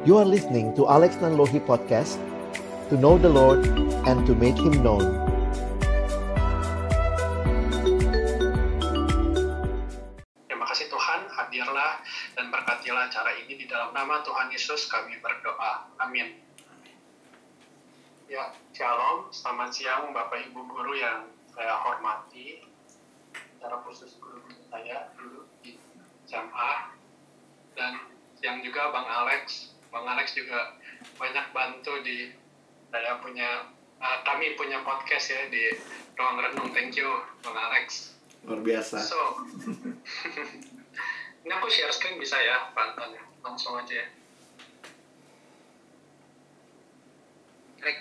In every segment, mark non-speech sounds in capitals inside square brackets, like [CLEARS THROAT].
You are listening to Alex Nanlohi Podcast To know the Lord and to make Him known Terima kasih Tuhan, hadirlah dan berkatilah acara ini di dalam nama Tuhan Yesus kami berdoa. Amin. Ya, Shalom, selamat siang Bapak Ibu Guru yang saya hormati. Secara khusus guru saya dulu di SMA. Dan yang juga Bang Alex. Bang Alex juga banyak bantu di saya punya, uh, kami punya podcast ya di Ruang Renung. Thank you Bang Alex. luar biasa So, [LAUGHS] ini aku share screen bisa ya, Pantan ya. Langsung aja ya. Klik.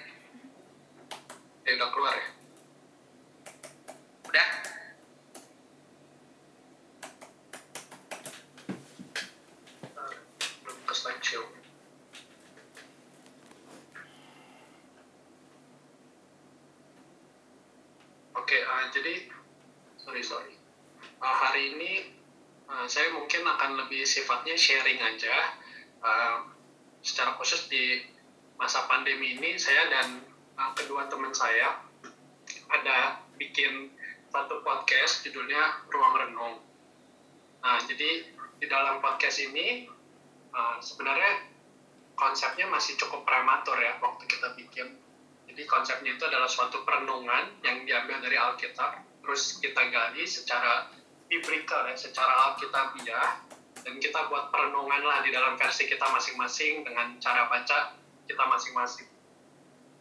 Eh, udah keluar ya? Udah? Eh, Belum ke slideshow. Oke, eh, jadi sorry sorry. Uh, hari ini uh, saya mungkin akan lebih sifatnya sharing aja. Uh, secara khusus di masa pandemi ini saya dan uh, kedua teman saya ada bikin satu podcast judulnya Ruang Renung. Nah, jadi di dalam podcast ini uh, sebenarnya konsepnya masih cukup prematur ya waktu kita bikin. Jadi konsepnya itu adalah suatu perenungan yang diambil dari Alkitab, terus kita gali secara biblical ya, secara alkitabiah, dan kita buat perenungan lah di dalam versi kita masing-masing dengan cara baca kita masing-masing.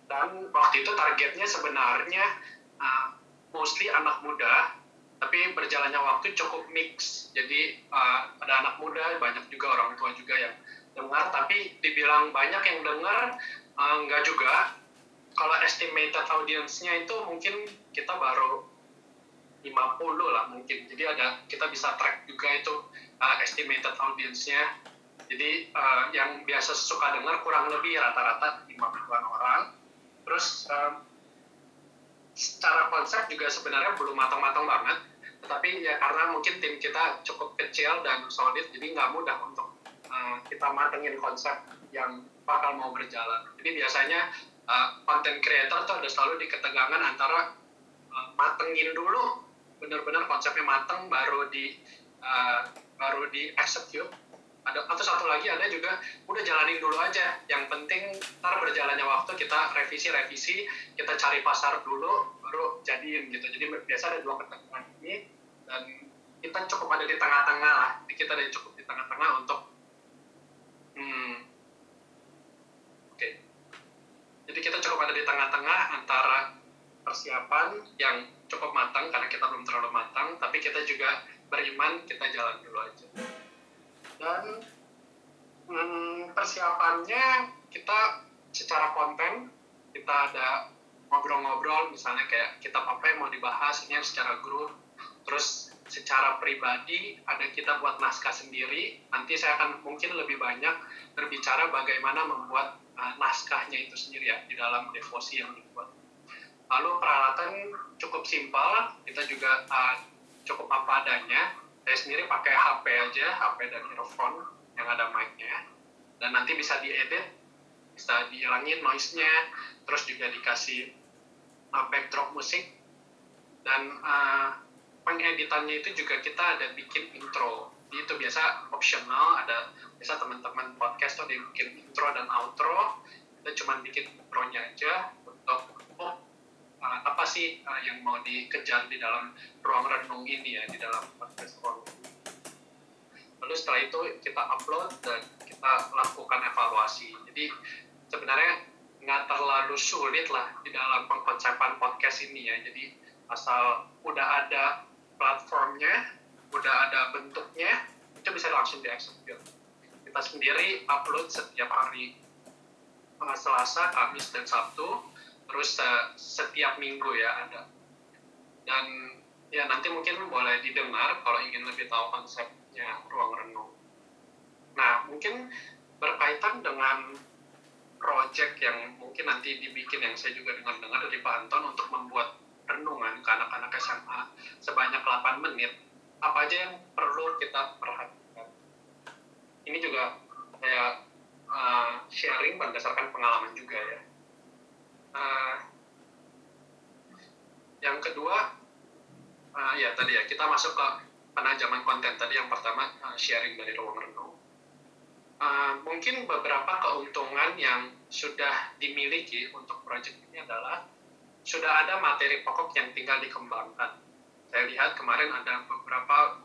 Dan waktu itu targetnya sebenarnya uh, mostly anak muda, tapi berjalannya waktu cukup mix. Jadi uh, ada anak muda, banyak juga orang tua juga yang dengar, tapi dibilang banyak yang dengar, uh, enggak juga. Kalau estimated audience-nya itu mungkin kita baru 50 lah mungkin. Jadi ada kita bisa track juga itu uh, estimated audience-nya. Jadi uh, yang biasa suka dengar kurang lebih rata-rata 50-an orang. Terus um, secara konsep juga sebenarnya belum matang-matang banget. Tetapi ya karena mungkin tim kita cukup kecil dan solid, jadi nggak mudah untuk uh, kita matengin konsep yang bakal mau berjalan. Jadi biasanya uh, content creator tuh ada selalu di ketegangan antara uh, matengin dulu benar-benar konsepnya mateng baru di uh, baru di execute. Ada atau satu lagi ada juga udah jalanin dulu aja. Yang penting ntar berjalannya waktu kita revisi revisi kita cari pasar dulu baru jadiin gitu. Jadi biasa ada dua ketegangan ini dan kita cukup ada di tengah-tengah lah. Kita ada cukup di tengah-tengah untuk hmm, oke jadi kita cukup ada di tengah-tengah antara persiapan yang cukup matang karena kita belum terlalu matang, tapi kita juga beriman kita jalan dulu aja. Dan hmm, persiapannya kita secara konten kita ada ngobrol-ngobrol misalnya kayak kita apa yang mau dibahas ini secara grup. Terus secara pribadi ada kita buat naskah sendiri. Nanti saya akan mungkin lebih banyak berbicara bagaimana membuat uh, naskahnya itu sendiri ya di dalam devosi yang dibuat. Lalu peralatan cukup simpel, kita juga uh, cukup apa adanya. Saya sendiri pakai HP aja, HP dan earphone yang ada mic-nya. Dan nanti bisa diedit, bisa dihilangin noise-nya, terus juga dikasih uh, backdrop musik. Dan uh, pengeditannya itu juga kita ada bikin intro. Jadi itu biasa optional, ada biasa teman-teman podcast tuh bikin intro dan outro. Kita cuma bikin intro-nya aja untuk uh, apa sih uh, yang mau dikejar di dalam ruang renung ini ya di dalam podcast ruang lalu setelah itu kita upload dan kita lakukan evaluasi. Jadi sebenarnya nggak terlalu sulit lah di dalam pengkonsepan podcast ini ya. Jadi asal udah ada platformnya udah ada bentuknya itu bisa langsung dieksekut kita sendiri upload setiap hari uh, Selasa, Kamis, dan Sabtu terus uh, setiap minggu ya ada. Dan ya nanti mungkin boleh didengar kalau ingin lebih tahu konsepnya ruang renung. Nah mungkin berkaitan dengan project yang mungkin nanti dibikin yang saya juga dengar-dengar dari Pak Anton untuk membuat renungan ke anak-anak SMA sebanyak 8 menit apa aja yang perlu kita perhatikan? Ini juga saya uh, sharing berdasarkan pengalaman juga ya. Uh, yang kedua, uh, ya tadi ya kita masuk ke penajaman konten tadi yang pertama uh, sharing dari ruang renung. Uh, mungkin beberapa keuntungan yang sudah dimiliki untuk proyek ini adalah sudah ada materi pokok yang tinggal dikembangkan. Saya lihat kemarin ada beberapa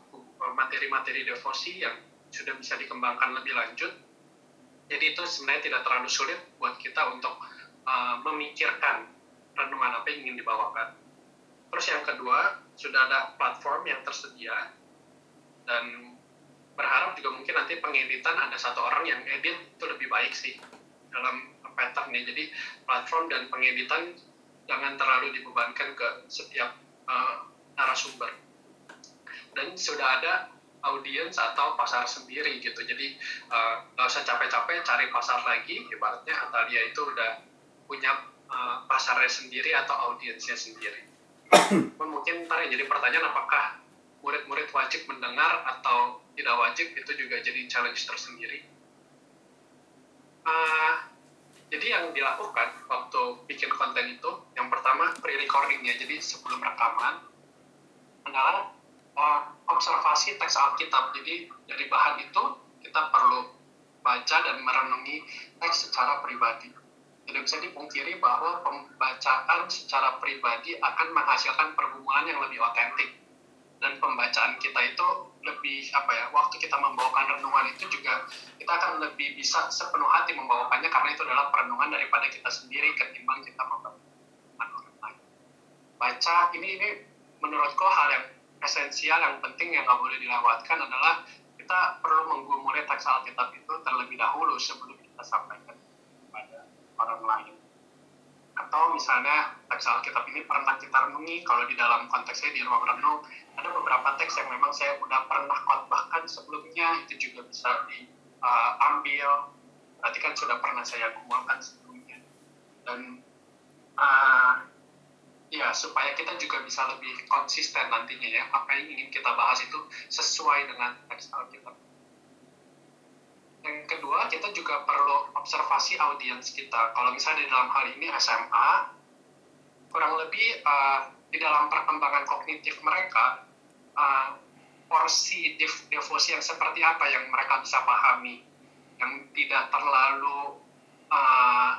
materi-materi devosi yang sudah bisa dikembangkan lebih lanjut. Jadi itu sebenarnya tidak terlalu sulit buat kita untuk uh, memikirkan renungan apa yang ingin dibawakan. Terus yang kedua, sudah ada platform yang tersedia dan berharap juga mungkin nanti pengeditan ada satu orang yang edit itu lebih baik sih dalam patternnya. Jadi platform dan pengeditan jangan terlalu dibebankan ke setiap uh, narasumber. Dan sudah ada audiens atau pasar sendiri gitu. Jadi uh, nggak usah capek-capek cari pasar lagi. Ibaratnya Atalia itu udah punya uh, pasarnya sendiri atau audiensnya sendiri [COUGHS] mungkin ntar yang jadi pertanyaan apakah murid-murid wajib mendengar atau tidak wajib itu juga jadi challenge tersendiri. Uh, jadi yang dilakukan waktu bikin konten itu, yang pertama pre-recordingnya, jadi sebelum rekaman adalah uh, observasi teks Alkitab. Jadi dari bahan itu kita perlu baca dan merenungi teks secara pribadi tidak bisa dipungkiri bahwa pembacaan secara pribadi akan menghasilkan pergumulan yang lebih otentik. Dan pembacaan kita itu lebih apa ya waktu kita membawakan renungan itu juga kita akan lebih bisa sepenuh hati membawakannya karena itu adalah perenungan daripada kita sendiri ketimbang kita membaca orang lain. Baca ini ini menurutku hal yang esensial yang penting yang nggak boleh dilewatkan adalah kita perlu menggumuli teks Alkitab itu terlebih dahulu sebelum kita sampaikan orang lain. Atau misalnya teks Alkitab ini pernah kita renungi kalau di dalam konteksnya di ruang renung ada beberapa teks yang memang saya udah pernah khotbahkan sebelumnya itu juga bisa diambil uh, berarti kan sudah pernah saya kumpulkan sebelumnya. Dan uh, ya supaya kita juga bisa lebih konsisten nantinya ya apa yang ingin kita bahas itu sesuai dengan teks Alkitab yang kedua kita juga perlu observasi audiens kita. Kalau misalnya di dalam hal ini SMA kurang lebih uh, di dalam perkembangan kognitif mereka uh, porsi dev devosi yang seperti apa yang mereka bisa pahami? Yang tidak terlalu uh,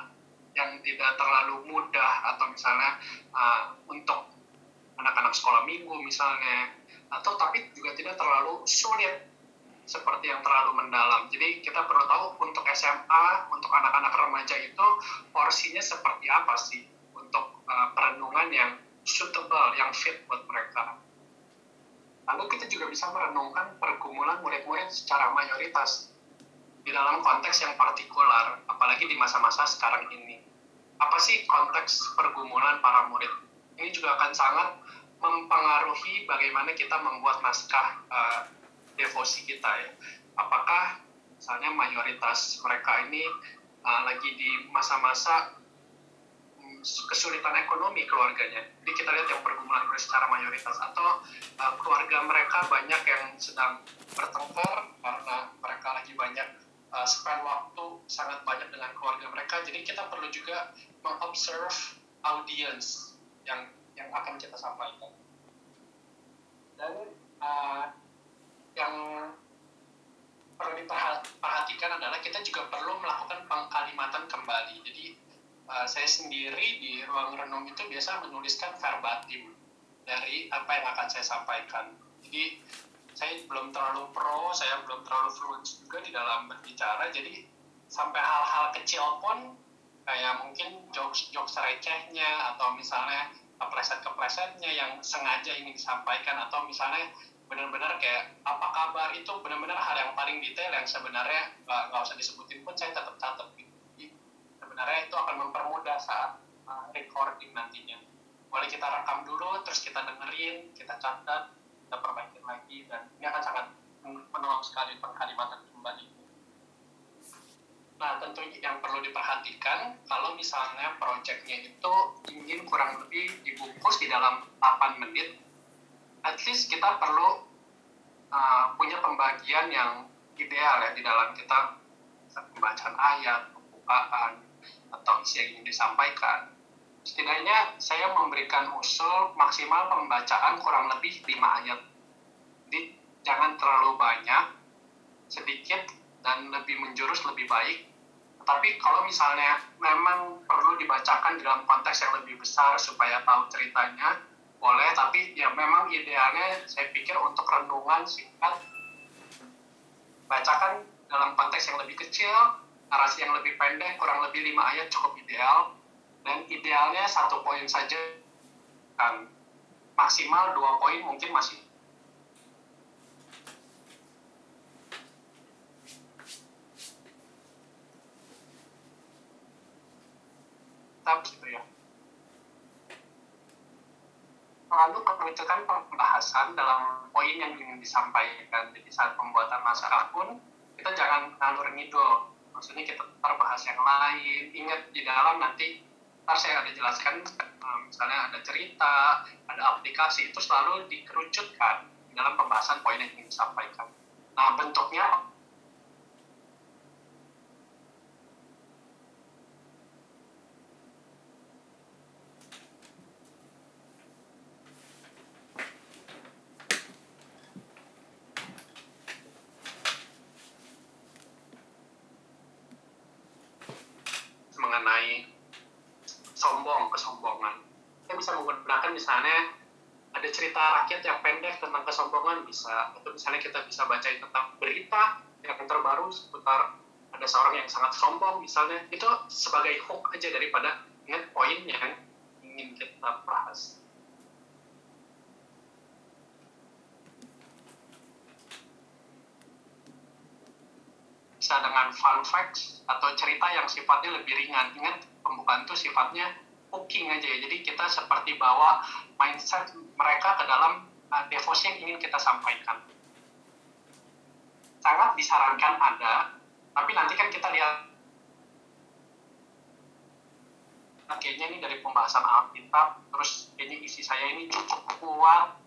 yang tidak terlalu mudah atau misalnya uh, untuk anak-anak sekolah minggu misalnya atau tapi juga tidak terlalu sulit seperti yang terlalu mendalam. Jadi kita perlu tahu untuk SMA, untuk anak-anak remaja itu porsinya seperti apa sih untuk uh, perenungan yang suitable, yang fit buat mereka. Lalu kita juga bisa merenungkan pergumulan murid-murid secara mayoritas di dalam konteks yang partikular, apalagi di masa-masa sekarang ini. Apa sih konteks pergumulan para murid? Ini juga akan sangat mempengaruhi bagaimana kita membuat naskah uh, devosi kita ya. Apakah misalnya mayoritas mereka ini uh, lagi di masa-masa um, kesulitan ekonomi keluarganya. Jadi kita lihat yang pergumulan secara mayoritas atau uh, keluarga mereka banyak yang sedang bertengkar karena mereka lagi banyak uh, spend waktu sangat banyak dengan keluarga mereka. Jadi kita perlu juga mengobserve audience yang yang akan kita sampaikan. Dan uh, yang perlu diperhatikan adalah kita juga perlu melakukan pengkalimatan kembali. Jadi uh, saya sendiri di ruang renung itu biasa menuliskan verbatim dari apa yang akan saya sampaikan. Jadi saya belum terlalu pro, saya belum terlalu fluent juga di dalam berbicara. Jadi sampai hal-hal kecil pun kayak mungkin jokes-jokes recehnya atau misalnya kepleset-keplesetnya yang sengaja ingin disampaikan atau misalnya benar-benar kayak apa kabar itu benar-benar hal yang paling detail yang sebenarnya nggak usah disebutin pun saya tetap catat sebenarnya itu akan mempermudah saat uh, recording nantinya. Boleh kita rekam dulu, terus kita dengerin, kita catat, kita perbaikin lagi, dan ini akan sangat menolong sekali pengkalimatan kembali. Nah, tentu yang perlu diperhatikan kalau misalnya proyeknya itu ingin kurang lebih dibungkus di dalam 8 menit at least kita perlu uh, punya pembagian yang ideal ya di dalam kita pembacaan ayat, pembukaan, atau isi yang ingin disampaikan. Setidaknya saya memberikan usul maksimal pembacaan kurang lebih 5 ayat. Jadi jangan terlalu banyak, sedikit dan lebih menjurus lebih baik. Tapi kalau misalnya memang perlu dibacakan dalam konteks yang lebih besar supaya tahu ceritanya, boleh. Tapi ya memang idealnya saya pikir untuk renungan singkat, bacakan dalam konteks yang lebih kecil, narasi yang lebih pendek, kurang lebih lima ayat cukup ideal. Dan idealnya satu poin saja, kan maksimal dua poin mungkin masih tetap gitu ya. Lalu kerucukan pembahasan dalam poin yang ingin disampaikan. Jadi saat pembuatan naskah pun kita jangan ngalur ngidul. Maksudnya kita terbahas yang lain. Ingat di dalam nanti ntar saya ada jelaskan eh, misalnya ada cerita, ada aplikasi itu selalu dikerucutkan dalam pembahasan poin yang ingin disampaikan. Nah bentuknya mengenai sombong, kesombongan. Kita bisa menggunakan misalnya ada cerita rakyat yang pendek tentang kesombongan bisa, atau misalnya kita bisa baca tentang berita yang terbaru seputar ada seorang yang sangat sombong misalnya, itu sebagai hook aja daripada ingat poin yang ingin kita bahas. bisa dengan fun facts atau cerita yang sifatnya lebih ringan. Ingat, pembukaan itu sifatnya hooking aja ya. Jadi kita seperti bawa mindset mereka ke dalam uh, devosi yang ingin kita sampaikan. Sangat disarankan ada, tapi nanti kan kita lihat nah, kayaknya ini dari pembahasan Alkitab, terus kayaknya isi saya ini cukup kuat.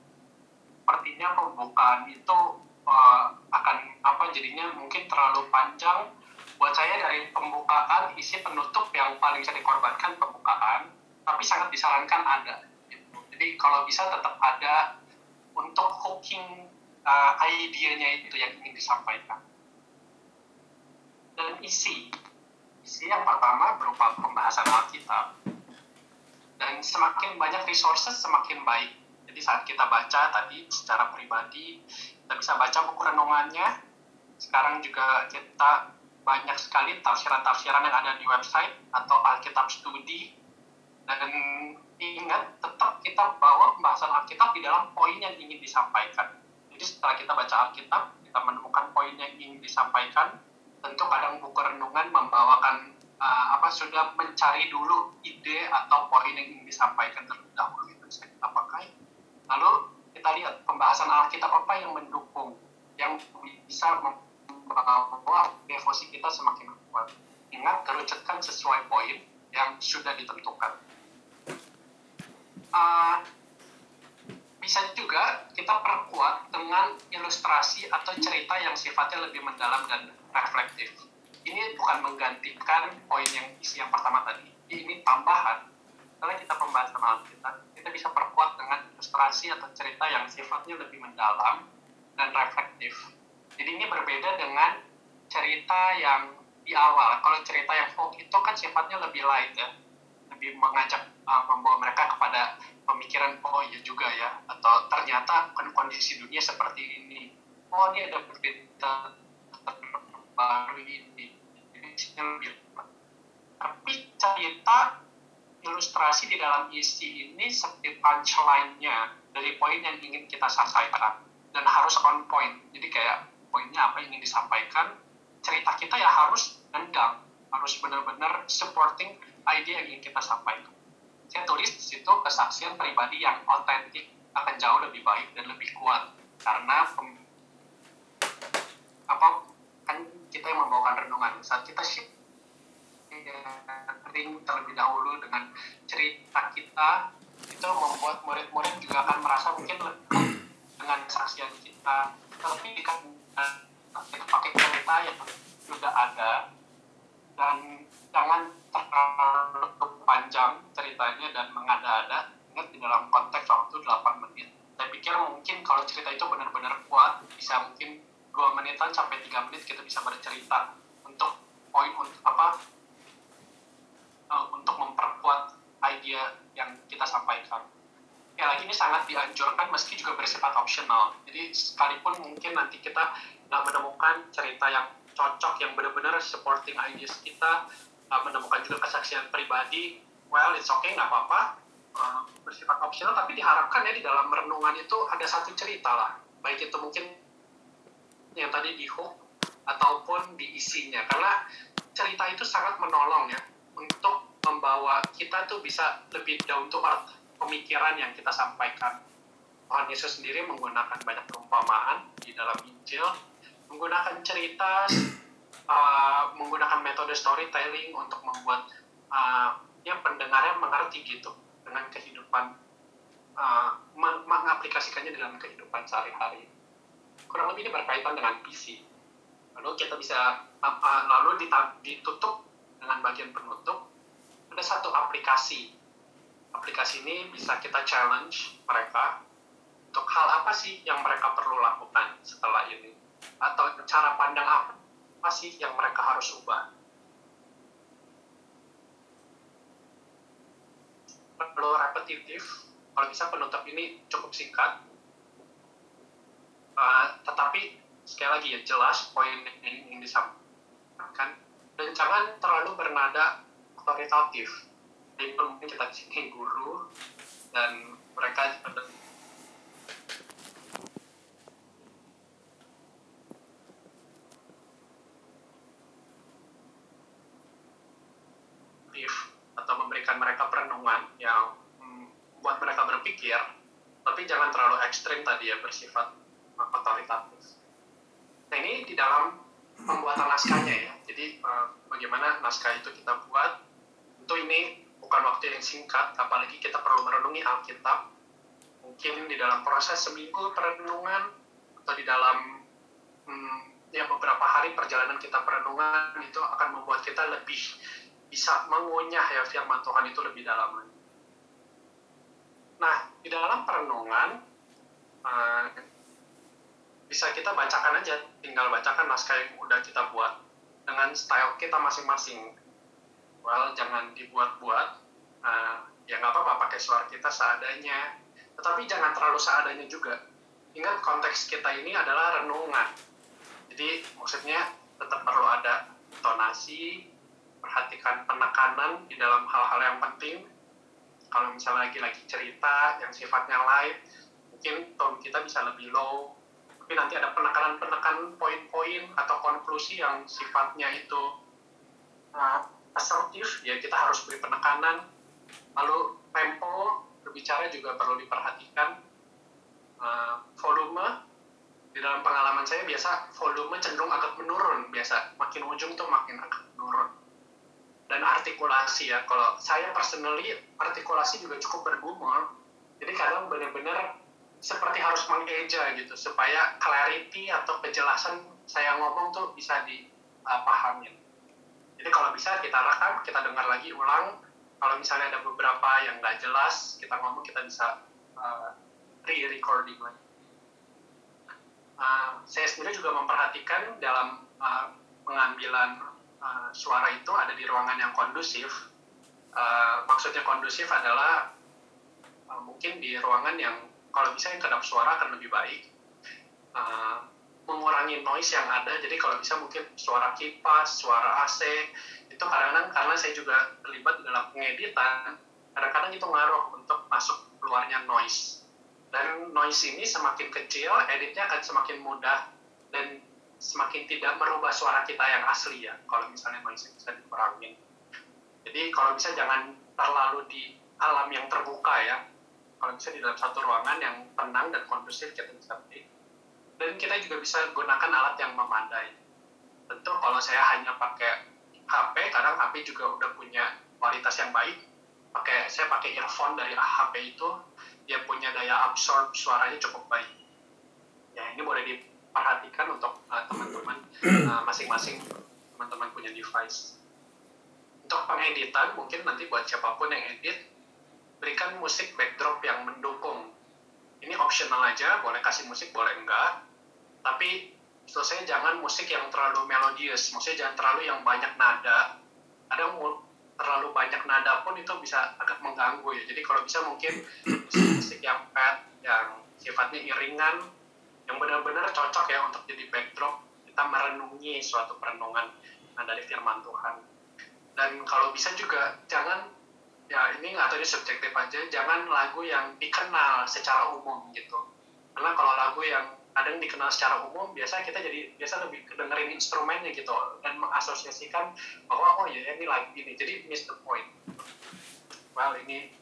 Sepertinya pembukaan itu uh, akan apa jadinya mungkin terlalu panjang buat saya dari pembukaan isi penutup yang paling bisa dikorbankan pembukaan tapi sangat disarankan ada gitu. jadi kalau bisa tetap ada untuk hooking uh, idenya itu yang ingin disampaikan dan isi isi yang pertama berupa pembahasan Alkitab dan semakin banyak resources semakin baik jadi saat kita baca tadi secara pribadi kita bisa baca buku renungannya. Sekarang juga kita banyak sekali tafsiran-tafsiran yang ada di website atau Alkitab Studi. Dan ingat, tetap kita bawa pembahasan Alkitab di dalam poin yang ingin disampaikan. Jadi setelah kita baca Alkitab, kita menemukan poin yang ingin disampaikan. Tentu kadang buku renungan membawakan uh, apa sudah mencari dulu ide atau poin yang ingin disampaikan terlebih dahulu itu saya kita pakai. Lalu kita lihat pembahasan Alkitab apa yang mendukung, yang bisa membawa devosi kita semakin kuat. Ingat, kerucutkan sesuai poin yang sudah ditentukan. Uh, bisa juga kita perkuat dengan ilustrasi atau cerita yang sifatnya lebih mendalam dan reflektif. Ini bukan menggantikan poin yang isi yang pertama tadi. Ini tambahan setelah kita pembahasan Alkitab, kita bisa perkuat dengan ilustrasi atau cerita yang sifatnya lebih mendalam dan reflektif. Jadi ini berbeda dengan cerita yang di awal. Kalau cerita yang folk itu kan sifatnya lebih light ya, lebih mengajak uh, membawa mereka kepada pemikiran oh iya juga ya, atau ternyata kondisi dunia seperti ini. Oh ini ada berita baru ini. Ini lebih. Tapi cerita ilustrasi di dalam isi ini seperti punchline-nya dari poin yang ingin kita sampaikan dan harus on point. Jadi kayak poinnya apa yang ingin disampaikan, cerita kita ya harus nendang, harus benar-benar supporting ide yang ingin kita sampaikan. Saya tulis di situ kesaksian pribadi yang otentik akan jauh lebih baik dan lebih kuat. Karena apa kan kita yang membawakan renungan. Saat kita ring terlebih dahulu dengan cerita kita itu membuat murid-murid juga akan merasa mungkin lebih dengan saksian kita. Tapi kan kita pakai cerita yang sudah ada dan jangan terlalu panjang ceritanya dan mengada-ada ingat di dalam konteks waktu 8 menit. Saya pikir mungkin kalau cerita itu benar-benar kuat bisa mungkin dua menitan sampai tiga menit kita bisa bercerita untuk poin untuk apa uh, untuk memperkuat ide yang kita sampaikan. Ya lagi ini sangat dianjurkan meski juga bersifat optional. Jadi sekalipun mungkin nanti kita nggak menemukan cerita yang cocok yang benar-benar supporting ideas kita uh, menemukan juga kesaksian pribadi well it's okay nggak apa-apa. Uh, bersifat optional tapi diharapkan ya di dalam renungan itu ada satu cerita lah. Baik itu mungkin yang tadi di hook ataupun di isinya. Karena cerita itu sangat menolong ya untuk membawa kita tuh bisa lebih down to earth pemikiran yang kita sampaikan. Tuhan Yesus sendiri menggunakan banyak perumpamaan di dalam Injil, menggunakan cerita, [CLEARS THROAT] uh, menggunakan metode storytelling untuk membuat uh, ya pendengarnya mengerti gitu dengan kehidupan, uh, mengaplikasikannya dalam kehidupan sehari-hari. Kurang lebih ini berkaitan dengan visi. Lalu kita bisa uh, lalu ditutup dengan bagian penutup ada satu aplikasi aplikasi ini bisa kita challenge mereka untuk hal apa sih yang mereka perlu lakukan setelah ini atau cara pandang apa, sih yang mereka harus ubah? Perlu repetitif. Kalau bisa penutup ini cukup singkat. Uh, tetapi sekali lagi ya jelas poin yang ingin disampaikan. Dan jangan terlalu bernada otoritatif jadi mungkin kita di sini guru dan mereka ada atau memberikan mereka perenungan yang membuat mereka berpikir tapi jangan ekstrim tadi ya bersifat otoritatif. Nah ini di dalam pembuatan naskahnya ya. Jadi eh, bagaimana naskah itu kita buat? Tentu ini bukan waktu yang singkat, apalagi kita perlu merenungi Alkitab. Mungkin di dalam proses seminggu perenungan atau di dalam hmm, ya beberapa hari perjalanan kita perenungan itu akan membuat kita lebih bisa mengunyah ya firman Tuhan itu lebih dalam Nah, di dalam perenungan bisa kita bacakan aja, tinggal bacakan naskah yang udah kita buat dengan style kita masing-masing. Well jangan dibuat-buat uh, ya nggak apa-apa pakai suara kita seadanya. Tetapi jangan terlalu seadanya juga. Ingat konteks kita ini adalah renungan. Jadi maksudnya tetap perlu ada tonasi perhatikan penekanan di dalam hal-hal yang penting. Kalau misalnya lagi-lagi cerita yang sifatnya live mungkin tone kita bisa lebih low. Tapi nanti ada penekanan-penekanan poin-poin atau konklusi yang sifatnya itu uh, asertif ya kita harus beri penekanan. Lalu tempo berbicara juga perlu diperhatikan. Uh, volume di dalam pengalaman saya biasa volume cenderung agak menurun biasa. Makin ujung tuh makin agak menurun. Dan artikulasi ya kalau saya personally artikulasi juga cukup bergumul. Jadi kadang benar-benar seperti harus mengeja gitu supaya clarity atau kejelasan saya ngomong tuh bisa dipahamin jadi kalau bisa kita rekam, kita dengar lagi ulang. Kalau misalnya ada beberapa yang nggak jelas, kita ngomong kita bisa uh, re-recording lagi. Uh, saya sendiri juga memperhatikan dalam uh, pengambilan uh, suara itu ada di ruangan yang kondusif. Uh, maksudnya kondusif adalah uh, mungkin di ruangan yang kalau bisa yang kedap suara akan lebih baik. Uh, mengurangi noise yang ada. Jadi kalau bisa mungkin suara kipas suara AC itu kadang-kadang karena saya juga terlibat dalam pengeditan kadang-kadang itu ngaruh untuk masuk keluarnya noise. Dan noise ini semakin kecil editnya akan semakin mudah dan semakin tidak merubah suara kita yang asli ya kalau misalnya noise bisa dikurangin. Jadi kalau bisa jangan terlalu di alam yang terbuka ya kalau bisa di dalam satu ruangan yang tenang dan kondusif kita bisa beri dan kita juga bisa gunakan alat yang memadai. Tentu kalau saya hanya pakai HP, kadang HP juga udah punya kualitas yang baik. Pakai saya pakai earphone dari HP itu, dia punya daya absorb suaranya cukup baik. Ya ini boleh diperhatikan untuk uh, teman-teman uh, masing-masing teman-teman punya device. untuk pengeditan mungkin nanti buat siapa pun yang edit berikan musik backdrop yang mendukung. Ini optional aja boleh kasih musik boleh enggak. Tapi selesai jangan musik yang terlalu melodius maksudnya jangan terlalu yang banyak nada. Ada terlalu banyak nada pun itu bisa agak mengganggu ya. Jadi kalau bisa mungkin musik yang pad yang sifatnya iringan yang benar-benar cocok ya untuk jadi backdrop kita merenungi suatu perenungan dari firman Tuhan. Dan kalau bisa juga jangan ya ini nggak tahu subjektif aja jangan lagu yang dikenal secara umum gitu. Karena kalau lagu yang ada yang dikenal secara umum biasa kita jadi biasa lebih dengerin instrumennya gitu dan mengasosiasikan bahwa oh ya ini lagu ini. Jadi miss the point. Well ini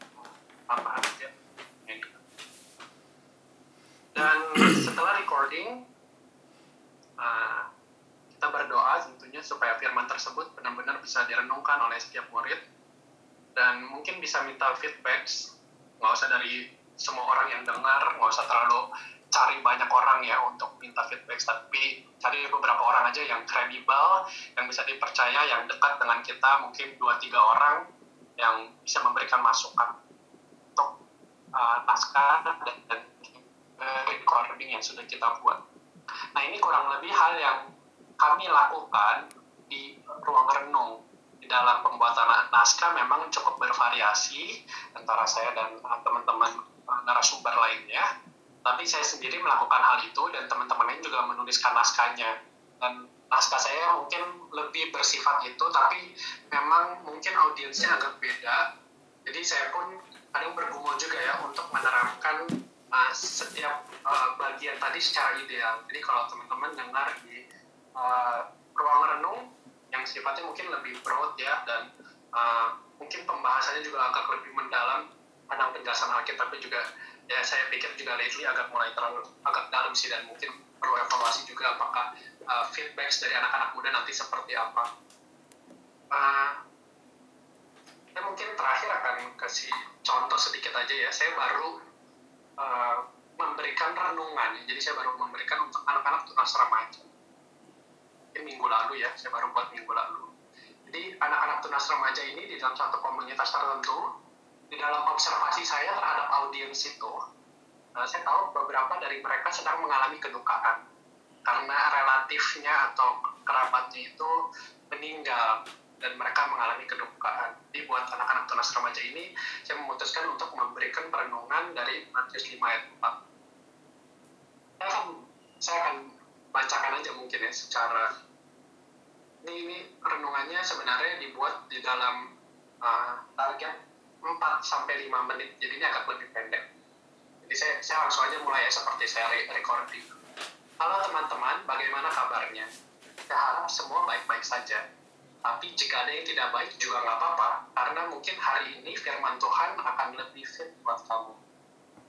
apa aja. Dan [CLEARS THROAT] setelah recording uh, kita berdoa tentunya supaya firman tersebut benar-benar bisa direnungkan oleh setiap murid dan mungkin bisa minta feedback nggak usah dari semua orang yang dengar nggak usah terlalu cari banyak orang ya untuk minta feedback tapi cari beberapa orang aja yang kredibel yang bisa dipercaya yang dekat dengan kita mungkin dua tiga orang yang bisa memberikan masukan untuk uh, naskah dan, dan recording yang sudah kita buat. Nah ini kurang lebih hal yang kami lakukan di ruang renung dalam pembuatan naskah memang cukup bervariasi antara saya dan uh, teman-teman uh, narasumber lainnya. Tapi saya sendiri melakukan hal itu dan teman-teman lain juga menuliskan naskahnya. Dan naskah saya mungkin lebih bersifat itu, tapi memang mungkin audiensnya agak beda. Jadi saya pun kadang bergumul juga ya untuk menerapkan uh, setiap uh, bagian tadi secara ideal. Jadi kalau teman-teman dengar di uh, ruang renung, yang sifatnya mungkin lebih broad ya dan uh, mungkin pembahasannya juga agak lebih mendalam tentang penjelasan Alkitab tapi juga ya saya pikir juga lately agak mulai terlalu agak dalam sih dan mungkin perlu evaluasi juga apakah uh, feedback dari anak-anak muda nanti seperti apa. Uh, saya mungkin terakhir akan kasih contoh sedikit aja ya. Saya baru uh, memberikan renungan, jadi saya baru memberikan untuk anak-anak tunas remaja mungkin minggu lalu ya, saya baru buat minggu lalu. Jadi anak-anak tunas remaja ini di dalam satu komunitas tertentu, di dalam observasi saya terhadap audiens itu, uh, saya tahu beberapa dari mereka sedang mengalami kedukaan karena relatifnya atau kerabatnya itu meninggal dan mereka mengalami kedukaan. Jadi buat anak-anak tunas remaja ini, saya memutuskan untuk memberikan perenungan dari Matius 5 ayat 4. Saya akan, saya akan bacakan aja mungkin ya secara ini, ini renungannya sebenarnya dibuat di dalam uh, target 4 sampai 5 menit, jadi ini agak lebih pendek. Jadi saya, saya langsung aja mulai ya seperti saya recording. Halo teman-teman, bagaimana kabarnya? Saya harap semua baik-baik saja. Tapi jika ada yang tidak baik juga nggak apa-apa, karena mungkin hari ini firman Tuhan akan lebih fit buat kamu.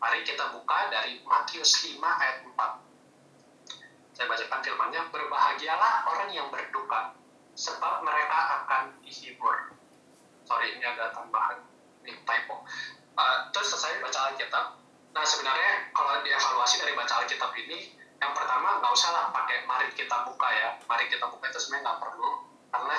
Mari kita buka dari Matius 5 ayat 4. Saya bacakan firmannya, berbahagialah orang yang berduka, sebab mereka akan dihibur. Sorry, ini ada tambahan, ini typo. Uh, terus selesai baca Alkitab. Nah, sebenarnya kalau dievaluasi dari baca Alkitab ini, yang pertama nggak usah lah pakai mari kita buka ya. Mari kita buka itu sebenarnya nggak perlu, karena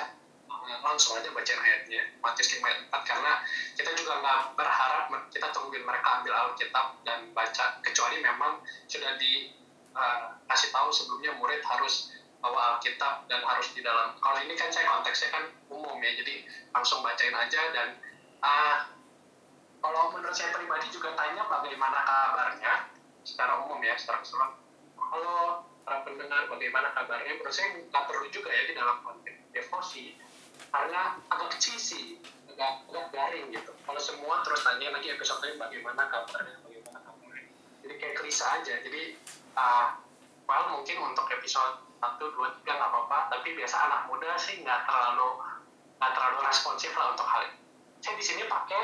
uh, langsung aja bacain ayatnya. Matius 5 ayat 4, karena kita juga nggak berharap kita tungguin mereka ambil Alkitab dan baca, kecuali memang sudah di uh, kasih tahu sebelumnya murid harus bawa Alkitab dan harus di dalam. Kalau ini kan saya konteksnya kan umum ya jadi langsung bacain aja dan uh, kalau menurut saya pribadi juga tanya bagaimana kabarnya secara umum ya secara keseluruhan. Kalau para pendengar bagaimana kabarnya? Menurut saya nggak perlu juga ya di dalam konteks devosi karena agak cheesy agak agak garing gitu. Kalau semua terus tanya lagi episode ini bagaimana kabarnya bagaimana kabarnya. Jadi kayak klise aja. Jadi uh, well mungkin untuk episode satu dua tiga nggak apa-apa. Tapi biasa anak muda sih nggak terlalu nggak terlalu responsif lah untuk hal ini. Saya di sini pakai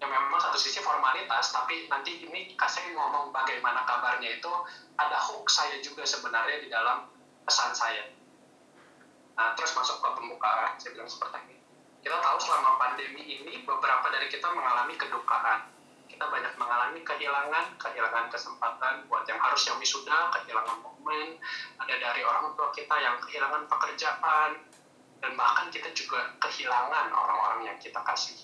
yang memang satu sisi formalitas tapi nanti ini kasih ngomong bagaimana kabarnya itu ada hook saya juga sebenarnya di dalam pesan saya. Nah terus masuk ke pembukaan saya bilang seperti ini. Kita tahu selama pandemi ini beberapa dari kita mengalami kedukaan kita banyak mengalami kehilangan, kehilangan kesempatan buat yang harusnya wisuda, kehilangan momen, ada dari orang tua kita yang kehilangan pekerjaan, dan bahkan kita juga kehilangan orang-orang yang kita kasih.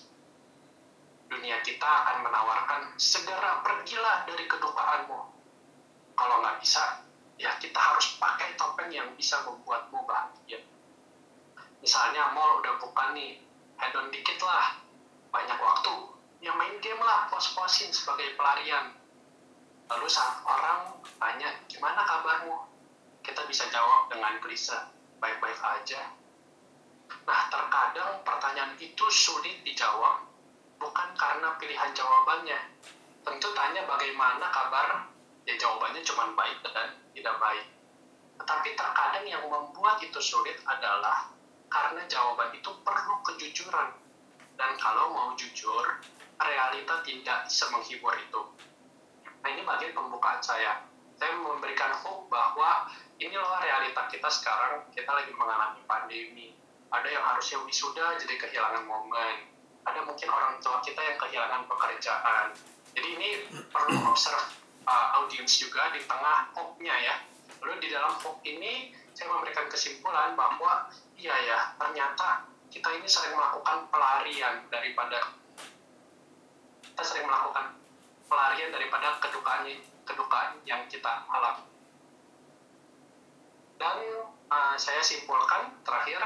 Dunia kita akan menawarkan segera pergilah dari kedukaanmu. Kalau nggak bisa, ya kita harus pakai topeng yang bisa membuatmu bahagia. Misalnya mall udah buka nih, head on dikit lah, banyak waktu, ya main game lah, pos-posin sebagai pelarian. Lalu saat orang tanya, gimana kabarmu? Kita bisa jawab dengan klise, baik-baik aja. Nah, terkadang pertanyaan itu sulit dijawab, bukan karena pilihan jawabannya. Tentu tanya bagaimana kabar, ya jawabannya cuma baik dan tidak baik. Tetapi terkadang yang membuat itu sulit adalah karena jawaban itu perlu kejujuran. Dan kalau mau jujur, realita tidak bisa menghibur itu. Nah ini bagian pembukaan saya. Saya memberikan hope bahwa ini loh realita kita sekarang, kita lagi mengalami pandemi. Ada yang harusnya wisuda jadi kehilangan momen. Ada mungkin orang tua kita yang kehilangan pekerjaan. Jadi ini perlu [CLEARS THROAT] observe uh, audience juga di tengah hope-nya ya. Lalu di dalam hope ini saya memberikan kesimpulan bahwa iya ya ternyata kita ini sering melakukan pelarian daripada kita sering melakukan pelarian daripada kedukaan kedukaan yang kita alami. Dan uh, saya simpulkan terakhir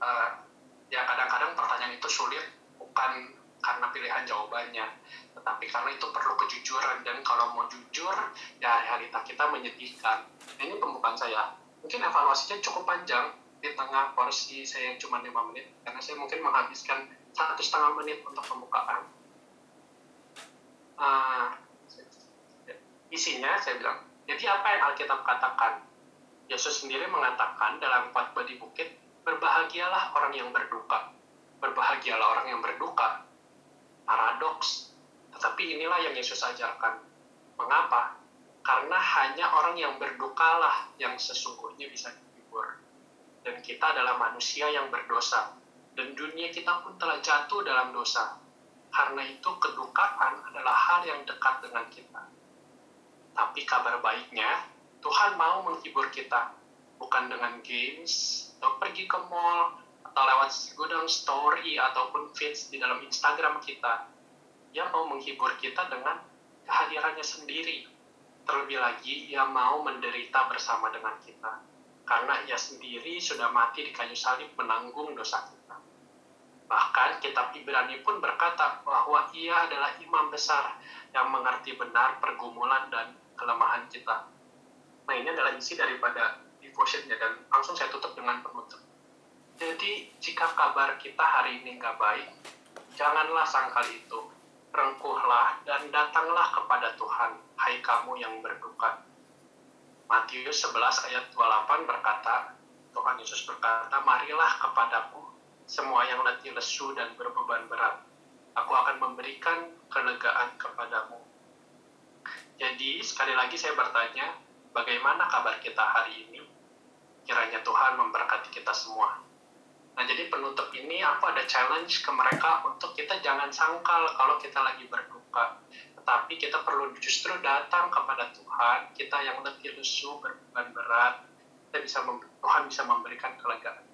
uh, ya kadang-kadang pertanyaan itu sulit bukan karena pilihan jawabannya, tetapi karena itu perlu kejujuran dan kalau mau jujur ya realita kita menyedihkan. Nah, ini pembukaan saya. Mungkin evaluasinya cukup panjang di tengah porsi saya yang cuma lima menit karena saya mungkin menghabiskan satu setengah menit untuk pembukaan. Uh, isinya saya bilang, jadi apa yang Alkitab katakan? Yesus sendiri mengatakan dalam khotbah di bukit, berbahagialah orang yang berduka. Berbahagialah orang yang berduka. Paradoks. Tetapi inilah yang Yesus ajarkan. Mengapa? Karena hanya orang yang berdukalah yang sesungguhnya bisa dihibur. Dan kita adalah manusia yang berdosa. Dan dunia kita pun telah jatuh dalam dosa. Karena itu kedukaan adalah hal yang dekat dengan kita. Tapi kabar baiknya, Tuhan mau menghibur kita. Bukan dengan games, atau pergi ke mall, atau lewat gudang story, ataupun feeds di dalam Instagram kita. Dia mau menghibur kita dengan kehadirannya sendiri. Terlebih lagi, ia mau menderita bersama dengan kita. Karena ia sendiri sudah mati di kayu salib menanggung dosa kita. Bahkan kitab Ibrani pun berkata bahwa ia adalah imam besar yang mengerti benar pergumulan dan kelemahan kita. Nah ini adalah isi daripada devotionnya dan langsung saya tutup dengan penutup. Jadi jika kabar kita hari ini nggak baik, janganlah sangkal itu. Rengkuhlah dan datanglah kepada Tuhan, hai kamu yang berduka. Matius 11 ayat 28 berkata, Tuhan Yesus berkata, marilah kepadaku semua yang letih lesu dan berbeban berat. Aku akan memberikan kelegaan kepadamu. Jadi sekali lagi saya bertanya, bagaimana kabar kita hari ini? Kiranya Tuhan memberkati kita semua. Nah jadi penutup ini aku ada challenge ke mereka untuk kita jangan sangkal kalau kita lagi berduka. Tetapi kita perlu justru datang kepada Tuhan, kita yang lebih lesu, berbeban berat, kita bisa Tuhan bisa memberikan kelegaan.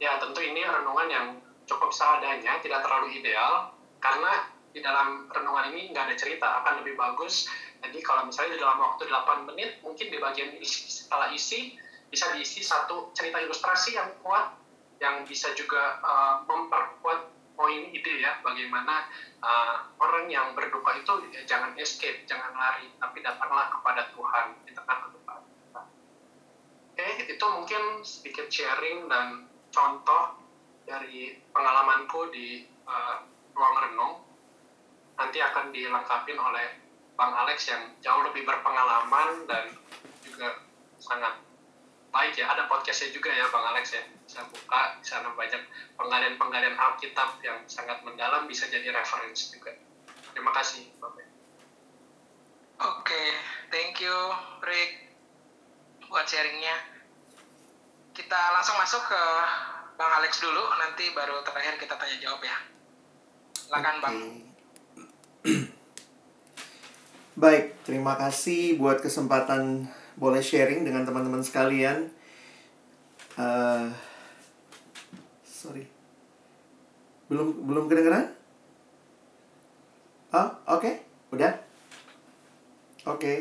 Ya tentu ini renungan yang cukup seadanya, tidak terlalu ideal, karena di dalam renungan ini nggak ada cerita, akan lebih bagus. Jadi kalau misalnya di dalam waktu 8 menit, mungkin di bagian isi, setelah isi, bisa diisi satu cerita ilustrasi yang kuat, yang bisa juga uh, memperkuat poin ide ya, bagaimana uh, orang yang berduka itu ya, jangan escape, jangan lari, tapi datanglah kepada Tuhan di tengah kedukaan. Oke, itu mungkin sedikit sharing dan contoh dari pengalamanku di uh, ruang renung nanti akan dilengkapi oleh Bang Alex yang jauh lebih berpengalaman dan juga sangat baik ya. Ada podcastnya juga ya Bang Alex ya. Bisa buka, di sana banyak penggalian-penggalian Alkitab yang sangat mendalam, bisa jadi referensi juga. Terima kasih Bapak. Oke, okay, thank you Rick buat sharingnya. Kita langsung masuk ke Bang Alex dulu, nanti baru terakhir kita tanya jawab ya. Silakan okay. Bang. [CLEARS THROAT] Baik, terima kasih buat kesempatan boleh sharing dengan teman-teman sekalian. Uh, sorry. Belum belum kedengeran? Oh, oke. Okay. Udah? Oke. Okay.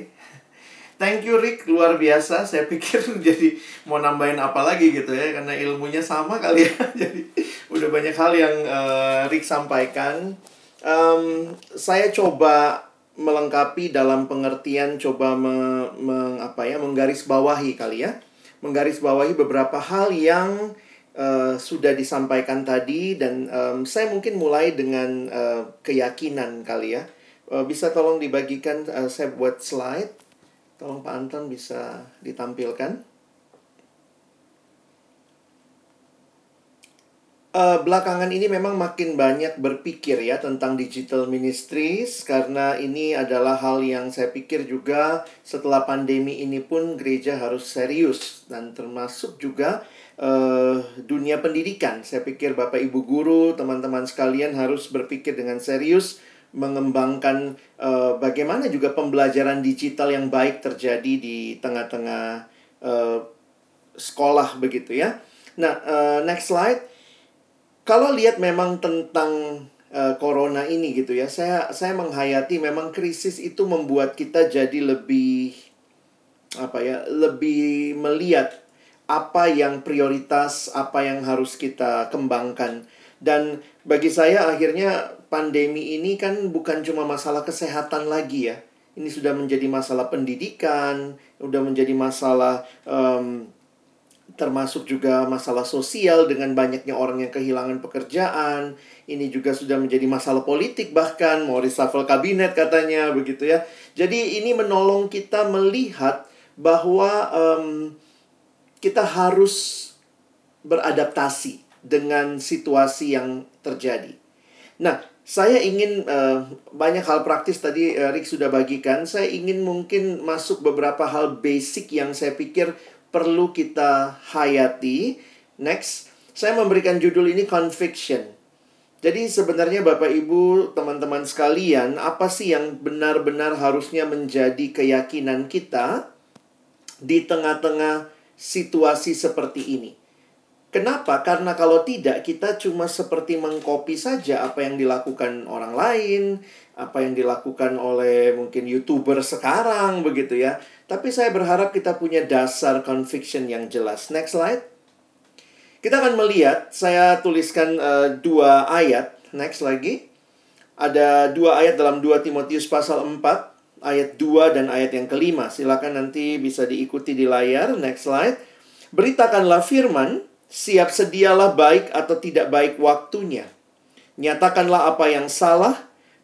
Thank you Rick, luar biasa. Saya pikir [LAUGHS] jadi mau nambahin apa lagi gitu ya, karena ilmunya sama kali ya. [LAUGHS] jadi udah banyak hal yang uh, Rick sampaikan. Um, saya coba melengkapi dalam pengertian coba me, me, apa ya menggarisbawahi kali ya, menggarisbawahi beberapa hal yang uh, sudah disampaikan tadi dan um, saya mungkin mulai dengan uh, keyakinan kali ya. Uh, bisa tolong dibagikan uh, saya buat slide. Tolong Pak Anton bisa ditampilkan. Uh, belakangan ini memang makin banyak berpikir ya tentang digital ministries karena ini adalah hal yang saya pikir juga setelah pandemi ini pun gereja harus serius dan termasuk juga uh, dunia pendidikan. Saya pikir Bapak Ibu guru, teman-teman sekalian harus berpikir dengan serius mengembangkan uh, bagaimana juga pembelajaran digital yang baik terjadi di tengah-tengah uh, sekolah begitu ya. Nah, uh, next slide. Kalau lihat memang tentang uh, corona ini gitu ya, saya saya menghayati memang krisis itu membuat kita jadi lebih apa ya, lebih melihat apa yang prioritas, apa yang harus kita kembangkan. Dan bagi saya akhirnya pandemi ini kan bukan cuma masalah kesehatan lagi ya. Ini sudah menjadi masalah pendidikan, sudah menjadi masalah um, termasuk juga masalah sosial dengan banyaknya orang yang kehilangan pekerjaan. Ini juga sudah menjadi masalah politik bahkan mau reshuffle kabinet katanya begitu ya. Jadi ini menolong kita melihat bahwa um, kita harus beradaptasi dengan situasi yang terjadi. Nah, saya ingin uh, banyak hal praktis tadi uh, Rick sudah bagikan. Saya ingin mungkin masuk beberapa hal basic yang saya pikir perlu kita hayati. Next, saya memberikan judul ini conviction. Jadi sebenarnya Bapak Ibu, teman-teman sekalian, apa sih yang benar-benar harusnya menjadi keyakinan kita di tengah-tengah situasi seperti ini? Kenapa? Karena kalau tidak, kita cuma seperti mengcopy saja apa yang dilakukan orang lain, apa yang dilakukan oleh mungkin youtuber sekarang, begitu ya. Tapi saya berharap kita punya dasar conviction yang jelas. Next slide. Kita akan melihat, saya tuliskan uh, dua ayat. Next lagi. Ada dua ayat dalam 2 Timotius pasal 4, ayat 2 dan ayat yang kelima. Silakan nanti bisa diikuti di layar. Next slide. Beritakanlah firman, Siap sedialah baik atau tidak baik waktunya. Nyatakanlah apa yang salah,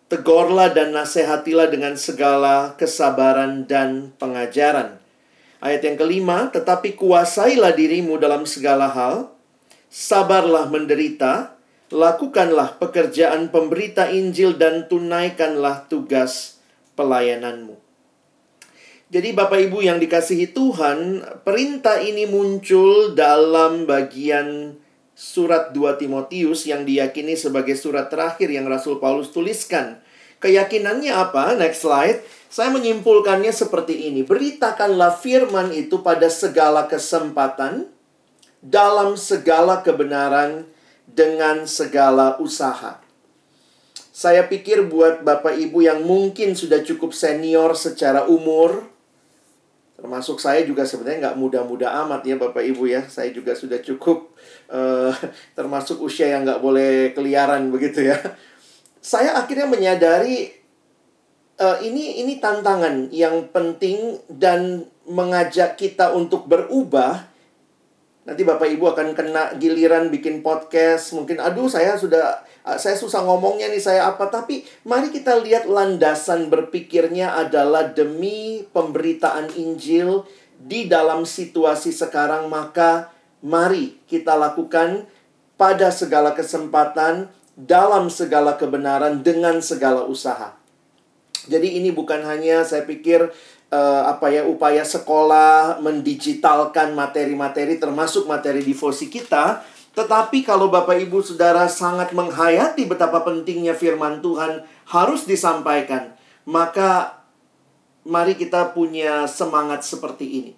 tegurlah dan nasihatilah dengan segala kesabaran dan pengajaran. Ayat yang kelima, tetapi kuasailah dirimu dalam segala hal, sabarlah menderita, lakukanlah pekerjaan pemberita Injil dan tunaikanlah tugas pelayananmu. Jadi Bapak Ibu yang dikasihi Tuhan, perintah ini muncul dalam bagian surat 2 Timotius yang diyakini sebagai surat terakhir yang Rasul Paulus tuliskan. Keyakinannya apa? Next slide. Saya menyimpulkannya seperti ini. Beritakanlah firman itu pada segala kesempatan, dalam segala kebenaran, dengan segala usaha. Saya pikir buat Bapak Ibu yang mungkin sudah cukup senior secara umur, Termasuk saya juga sebenarnya nggak muda-muda amat ya Bapak Ibu ya. Saya juga sudah cukup uh, [LAUGHS] termasuk usia yang nggak boleh keliaran begitu ya. Saya akhirnya menyadari uh, ini ini tantangan yang penting dan mengajak kita untuk berubah Nanti Bapak Ibu akan kena giliran bikin podcast. Mungkin aduh saya sudah saya susah ngomongnya nih saya apa tapi mari kita lihat landasan berpikirnya adalah demi pemberitaan Injil di dalam situasi sekarang maka mari kita lakukan pada segala kesempatan dalam segala kebenaran dengan segala usaha. Jadi ini bukan hanya saya pikir uh, apa ya upaya sekolah mendigitalkan materi-materi termasuk materi devosi kita tetapi kalau Bapak Ibu Saudara sangat menghayati betapa pentingnya firman Tuhan harus disampaikan maka mari kita punya semangat seperti ini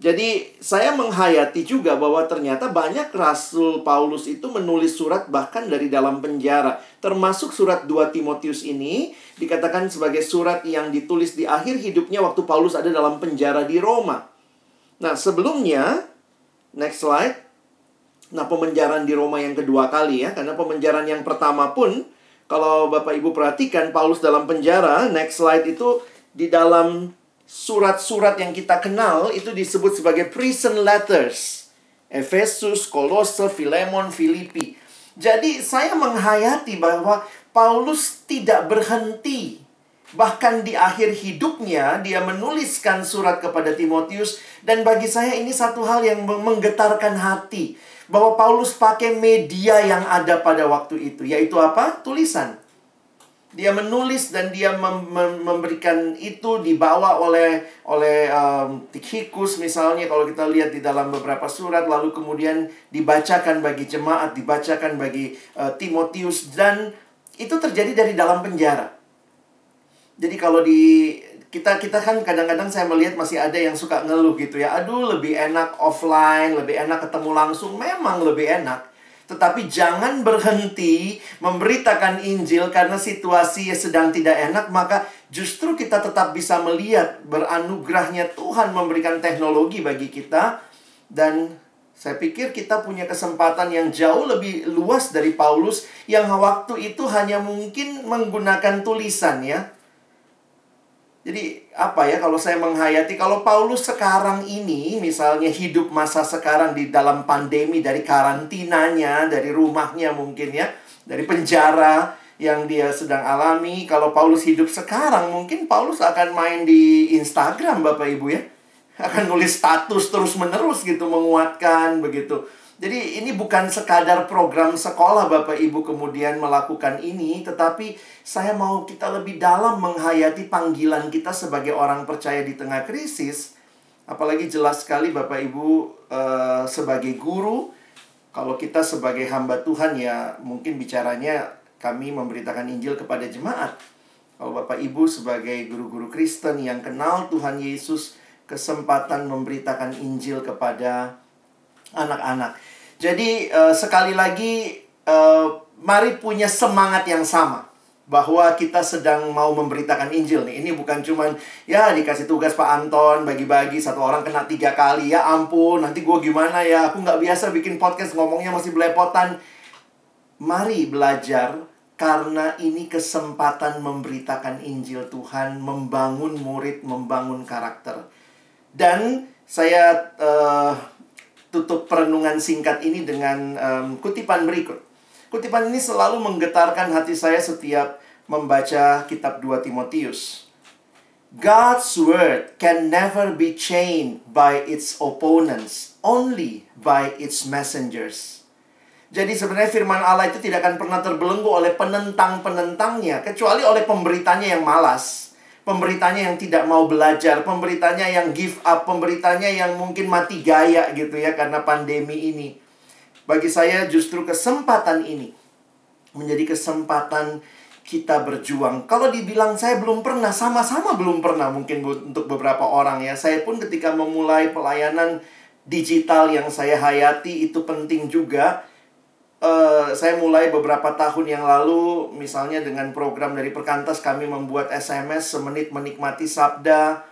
Jadi saya menghayati juga bahwa ternyata banyak Rasul Paulus itu menulis surat bahkan dari dalam penjara. Termasuk surat 2 Timotius ini dikatakan sebagai surat yang ditulis di akhir hidupnya waktu Paulus ada dalam penjara di Roma. Nah sebelumnya, next slide. Nah pemenjaraan di Roma yang kedua kali ya. Karena pemenjaraan yang pertama pun, kalau Bapak Ibu perhatikan Paulus dalam penjara, next slide itu di dalam surat-surat yang kita kenal itu disebut sebagai prison letters. Efesus, Kolose, Filemon, Filipi. Jadi saya menghayati bahwa Paulus tidak berhenti. Bahkan di akhir hidupnya dia menuliskan surat kepada Timotius dan bagi saya ini satu hal yang menggetarkan hati bahwa Paulus pakai media yang ada pada waktu itu yaitu apa? Tulisan. Dia menulis dan dia mem mem memberikan itu dibawa oleh oleh um, Tikhikus misalnya kalau kita lihat di dalam beberapa surat lalu kemudian dibacakan bagi jemaat, dibacakan bagi uh, Timotius dan itu terjadi dari dalam penjara. Jadi kalau di kita kita kan kadang-kadang saya melihat masih ada yang suka ngeluh gitu ya. Aduh, lebih enak offline, lebih enak ketemu langsung. Memang lebih enak. Tetapi jangan berhenti memberitakan Injil karena situasi sedang tidak enak, maka justru kita tetap bisa melihat beranugerahnya Tuhan memberikan teknologi bagi kita dan saya pikir kita punya kesempatan yang jauh lebih luas dari Paulus yang waktu itu hanya mungkin menggunakan tulisan ya. Jadi apa ya kalau saya menghayati kalau Paulus sekarang ini misalnya hidup masa sekarang di dalam pandemi dari karantinanya, dari rumahnya mungkin ya, dari penjara yang dia sedang alami, kalau Paulus hidup sekarang mungkin Paulus akan main di Instagram Bapak Ibu ya. Akan nulis status terus-menerus gitu menguatkan begitu. Jadi ini bukan sekadar program sekolah Bapak Ibu kemudian melakukan ini, tetapi saya mau kita lebih dalam menghayati panggilan kita sebagai orang percaya di tengah krisis. Apalagi jelas sekali Bapak Ibu uh, sebagai guru, kalau kita sebagai hamba Tuhan ya mungkin bicaranya kami memberitakan Injil kepada jemaat. Kalau Bapak Ibu sebagai guru-guru Kristen yang kenal Tuhan Yesus, kesempatan memberitakan Injil kepada anak-anak. Jadi uh, sekali lagi uh, mari punya semangat yang sama bahwa kita sedang mau memberitakan Injil nih. Ini bukan cuman ya dikasih tugas Pak Anton bagi-bagi satu orang kena tiga kali ya ampun nanti gue gimana ya aku nggak biasa bikin podcast ngomongnya masih belepotan. Mari belajar karena ini kesempatan memberitakan Injil Tuhan, membangun murid, membangun karakter. Dan saya uh, tutup perenungan singkat ini dengan um, kutipan berikut. Kutipan ini selalu menggetarkan hati saya setiap membaca kitab 2 Timotius. God's word can never be chained by its opponents, only by its messengers. Jadi sebenarnya firman Allah itu tidak akan pernah terbelenggu oleh penentang-penentangnya, kecuali oleh pemberitanya yang malas pemberitanya yang tidak mau belajar, pemberitanya yang give up, pemberitanya yang mungkin mati gaya gitu ya karena pandemi ini. Bagi saya justru kesempatan ini menjadi kesempatan kita berjuang. Kalau dibilang saya belum pernah, sama-sama belum pernah mungkin untuk beberapa orang ya. Saya pun ketika memulai pelayanan digital yang saya hayati itu penting juga uh, saya mulai beberapa tahun yang lalu misalnya dengan program dari Perkantas kami membuat SMS semenit menikmati sabda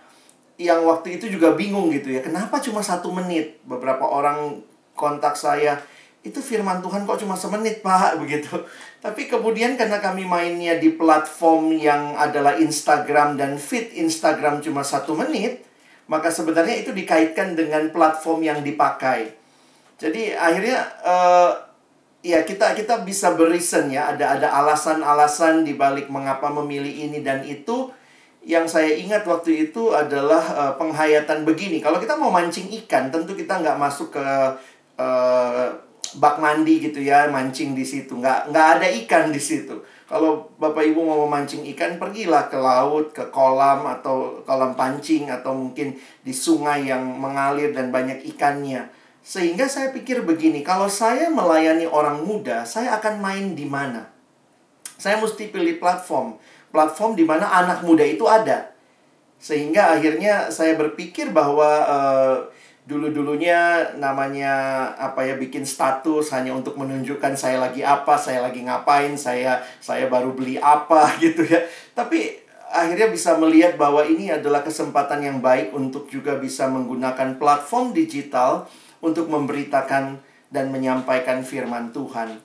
yang waktu itu juga bingung gitu ya. Kenapa cuma satu menit? Beberapa orang kontak saya itu firman Tuhan kok cuma semenit pak? [LAUGHS] Begitu. Tapi kemudian karena kami mainnya di platform yang adalah Instagram dan feed Instagram cuma satu menit maka sebenarnya itu dikaitkan dengan platform yang dipakai. Jadi akhirnya uh, ya kita kita bisa berisen ya. Ada ada alasan-alasan di balik mengapa memilih ini dan itu. Yang saya ingat waktu itu adalah uh, penghayatan begini. Kalau kita mau mancing ikan tentu kita nggak masuk ke uh, bak mandi gitu ya mancing di situ. Nggak nggak ada ikan di situ. Kalau bapak ibu mau memancing ikan pergilah ke laut ke kolam atau kolam pancing atau mungkin di sungai yang mengalir dan banyak ikannya sehingga saya pikir begini, kalau saya melayani orang muda, saya akan main di mana? Saya mesti pilih platform. Platform di mana anak muda itu ada. Sehingga akhirnya saya berpikir bahwa uh, dulu-dulunya namanya apa ya bikin status hanya untuk menunjukkan saya lagi apa, saya lagi ngapain, saya saya baru beli apa [LAUGHS] gitu ya. Tapi akhirnya bisa melihat bahwa ini adalah kesempatan yang baik untuk juga bisa menggunakan platform digital untuk memberitakan dan menyampaikan firman Tuhan.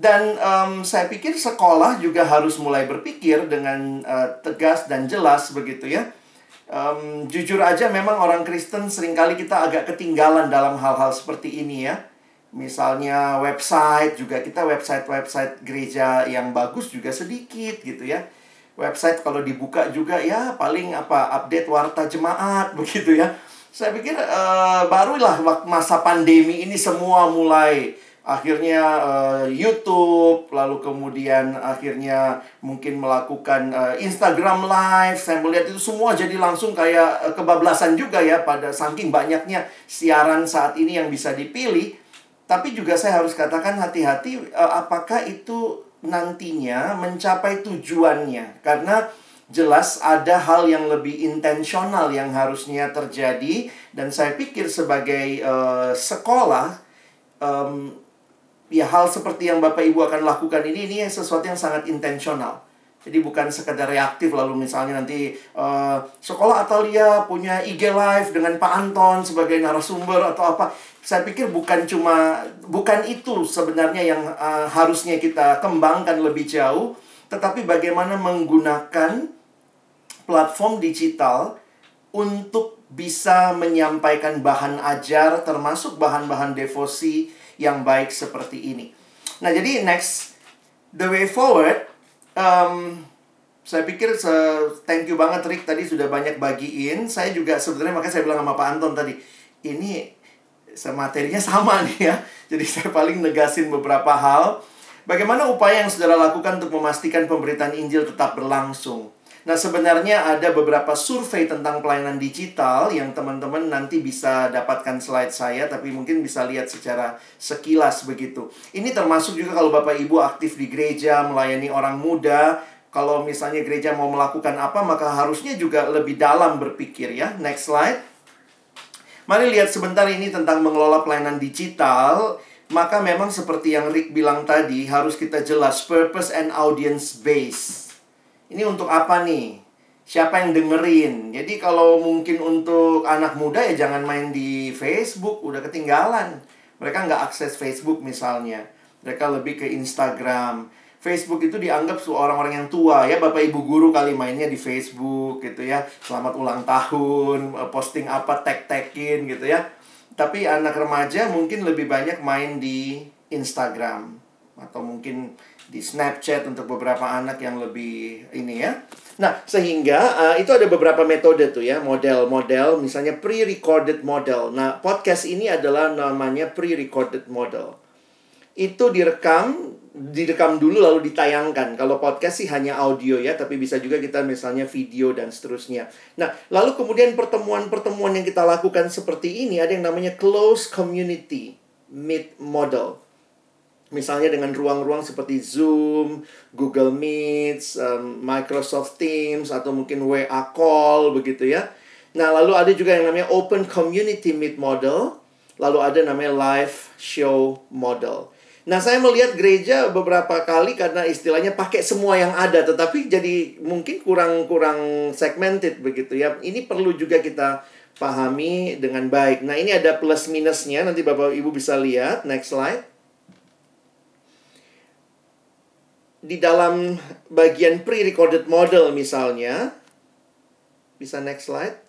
Dan um, saya pikir sekolah juga harus mulai berpikir dengan uh, tegas dan jelas begitu ya um, jujur aja memang orang Kristen sering kali kita agak ketinggalan dalam hal-hal seperti ini ya. Misalnya website juga kita website-website gereja yang bagus juga sedikit gitu ya. Website kalau dibuka juga ya paling apa update warta jemaat [LAUGHS] begitu ya. Saya pikir uh, barulah masa pandemi ini semua mulai akhirnya uh, YouTube, lalu kemudian akhirnya mungkin melakukan uh, Instagram Live. Saya melihat itu semua jadi langsung kayak uh, kebablasan juga ya pada saking banyaknya siaran saat ini yang bisa dipilih. Tapi juga saya harus katakan hati-hati uh, apakah itu nantinya mencapai tujuannya karena jelas ada hal yang lebih intensional yang harusnya terjadi dan saya pikir sebagai uh, sekolah um, ya hal seperti yang Bapak Ibu akan lakukan ini ini sesuatu yang sangat intensional. Jadi bukan sekedar reaktif lalu misalnya nanti uh, sekolah Atalia punya IG live dengan Pak Anton sebagai narasumber atau apa. Saya pikir bukan cuma bukan itu sebenarnya yang uh, harusnya kita kembangkan lebih jauh, tetapi bagaimana menggunakan platform digital untuk bisa menyampaikan bahan ajar termasuk bahan-bahan devosi yang baik seperti ini. Nah, jadi next the way forward um, saya pikir se thank you banget Rick tadi sudah banyak bagiin. Saya juga sebenarnya makanya saya bilang sama Pak Anton tadi, ini materinya sama nih ya. [LAUGHS] Jadi saya paling negasin beberapa hal. Bagaimana upaya yang saudara lakukan untuk memastikan pemberitaan Injil tetap berlangsung? Nah, sebenarnya ada beberapa survei tentang pelayanan digital yang teman-teman nanti bisa dapatkan slide saya, tapi mungkin bisa lihat secara sekilas begitu. Ini termasuk juga kalau Bapak Ibu aktif di gereja, melayani orang muda. Kalau misalnya gereja mau melakukan apa, maka harusnya juga lebih dalam berpikir ya. Next slide. Mari lihat sebentar ini tentang mengelola pelayanan digital. Maka memang seperti yang Rick bilang tadi, harus kita jelas purpose and audience base ini untuk apa nih? Siapa yang dengerin? Jadi kalau mungkin untuk anak muda ya jangan main di Facebook, udah ketinggalan. Mereka nggak akses Facebook misalnya. Mereka lebih ke Instagram. Facebook itu dianggap orang-orang yang tua ya Bapak Ibu guru kali mainnya di Facebook gitu ya Selamat ulang tahun, eh, posting apa, tag-tagin gitu ya Tapi anak remaja mungkin lebih banyak main di Instagram Atau mungkin di Snapchat untuk beberapa anak yang lebih ini ya. Nah, sehingga uh, itu ada beberapa metode tuh ya, model-model misalnya pre-recorded model. Nah, podcast ini adalah namanya pre-recorded model. Itu direkam, direkam dulu lalu ditayangkan. Kalau podcast sih hanya audio ya, tapi bisa juga kita misalnya video dan seterusnya. Nah, lalu kemudian pertemuan-pertemuan yang kita lakukan seperti ini ada yang namanya close community meet model Misalnya dengan ruang-ruang seperti Zoom, Google Meet, um, Microsoft Teams, atau mungkin WA Call begitu ya. Nah, lalu ada juga yang namanya Open Community Meet Model. Lalu ada namanya Live Show Model. Nah, saya melihat gereja beberapa kali karena istilahnya pakai semua yang ada, tetapi jadi mungkin kurang-kurang segmented begitu ya. Ini perlu juga kita pahami dengan baik. Nah, ini ada plus minusnya, nanti Bapak Ibu bisa lihat. Next slide. Di dalam bagian pre-recorded model misalnya, bisa next slide.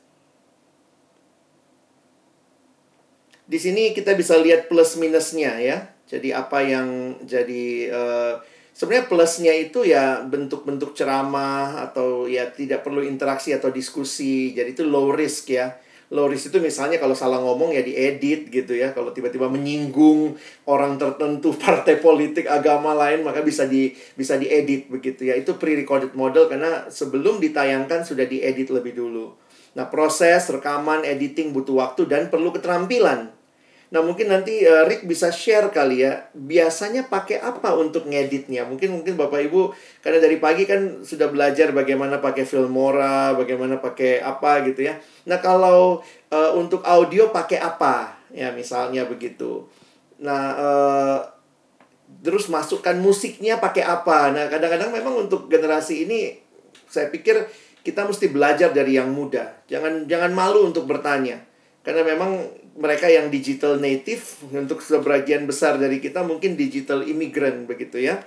Di sini kita bisa lihat plus minusnya ya. Jadi apa yang jadi uh, sebenarnya plusnya itu ya bentuk-bentuk ceramah atau ya tidak perlu interaksi atau diskusi. Jadi itu low risk ya low risk itu misalnya kalau salah ngomong ya diedit gitu ya. Kalau tiba-tiba menyinggung orang tertentu, [LAUGHS] partai politik, agama lain maka bisa di bisa diedit begitu ya. Itu pre-recorded model karena sebelum ditayangkan sudah diedit lebih dulu. Nah, proses rekaman editing butuh waktu dan perlu keterampilan. Nah, mungkin nanti uh, Rick bisa share kali ya. Biasanya pakai apa untuk ngeditnya? Mungkin mungkin Bapak Ibu karena dari pagi kan sudah belajar bagaimana pakai Filmora, bagaimana pakai apa gitu ya. Nah, kalau uh, untuk audio pakai apa? Ya, misalnya begitu. Nah, uh, terus masukkan musiknya pakai apa? Nah, kadang-kadang memang untuk generasi ini saya pikir kita mesti belajar dari yang muda. Jangan jangan malu untuk bertanya. Karena memang mereka yang digital native untuk sebagian besar dari kita mungkin digital immigrant begitu ya.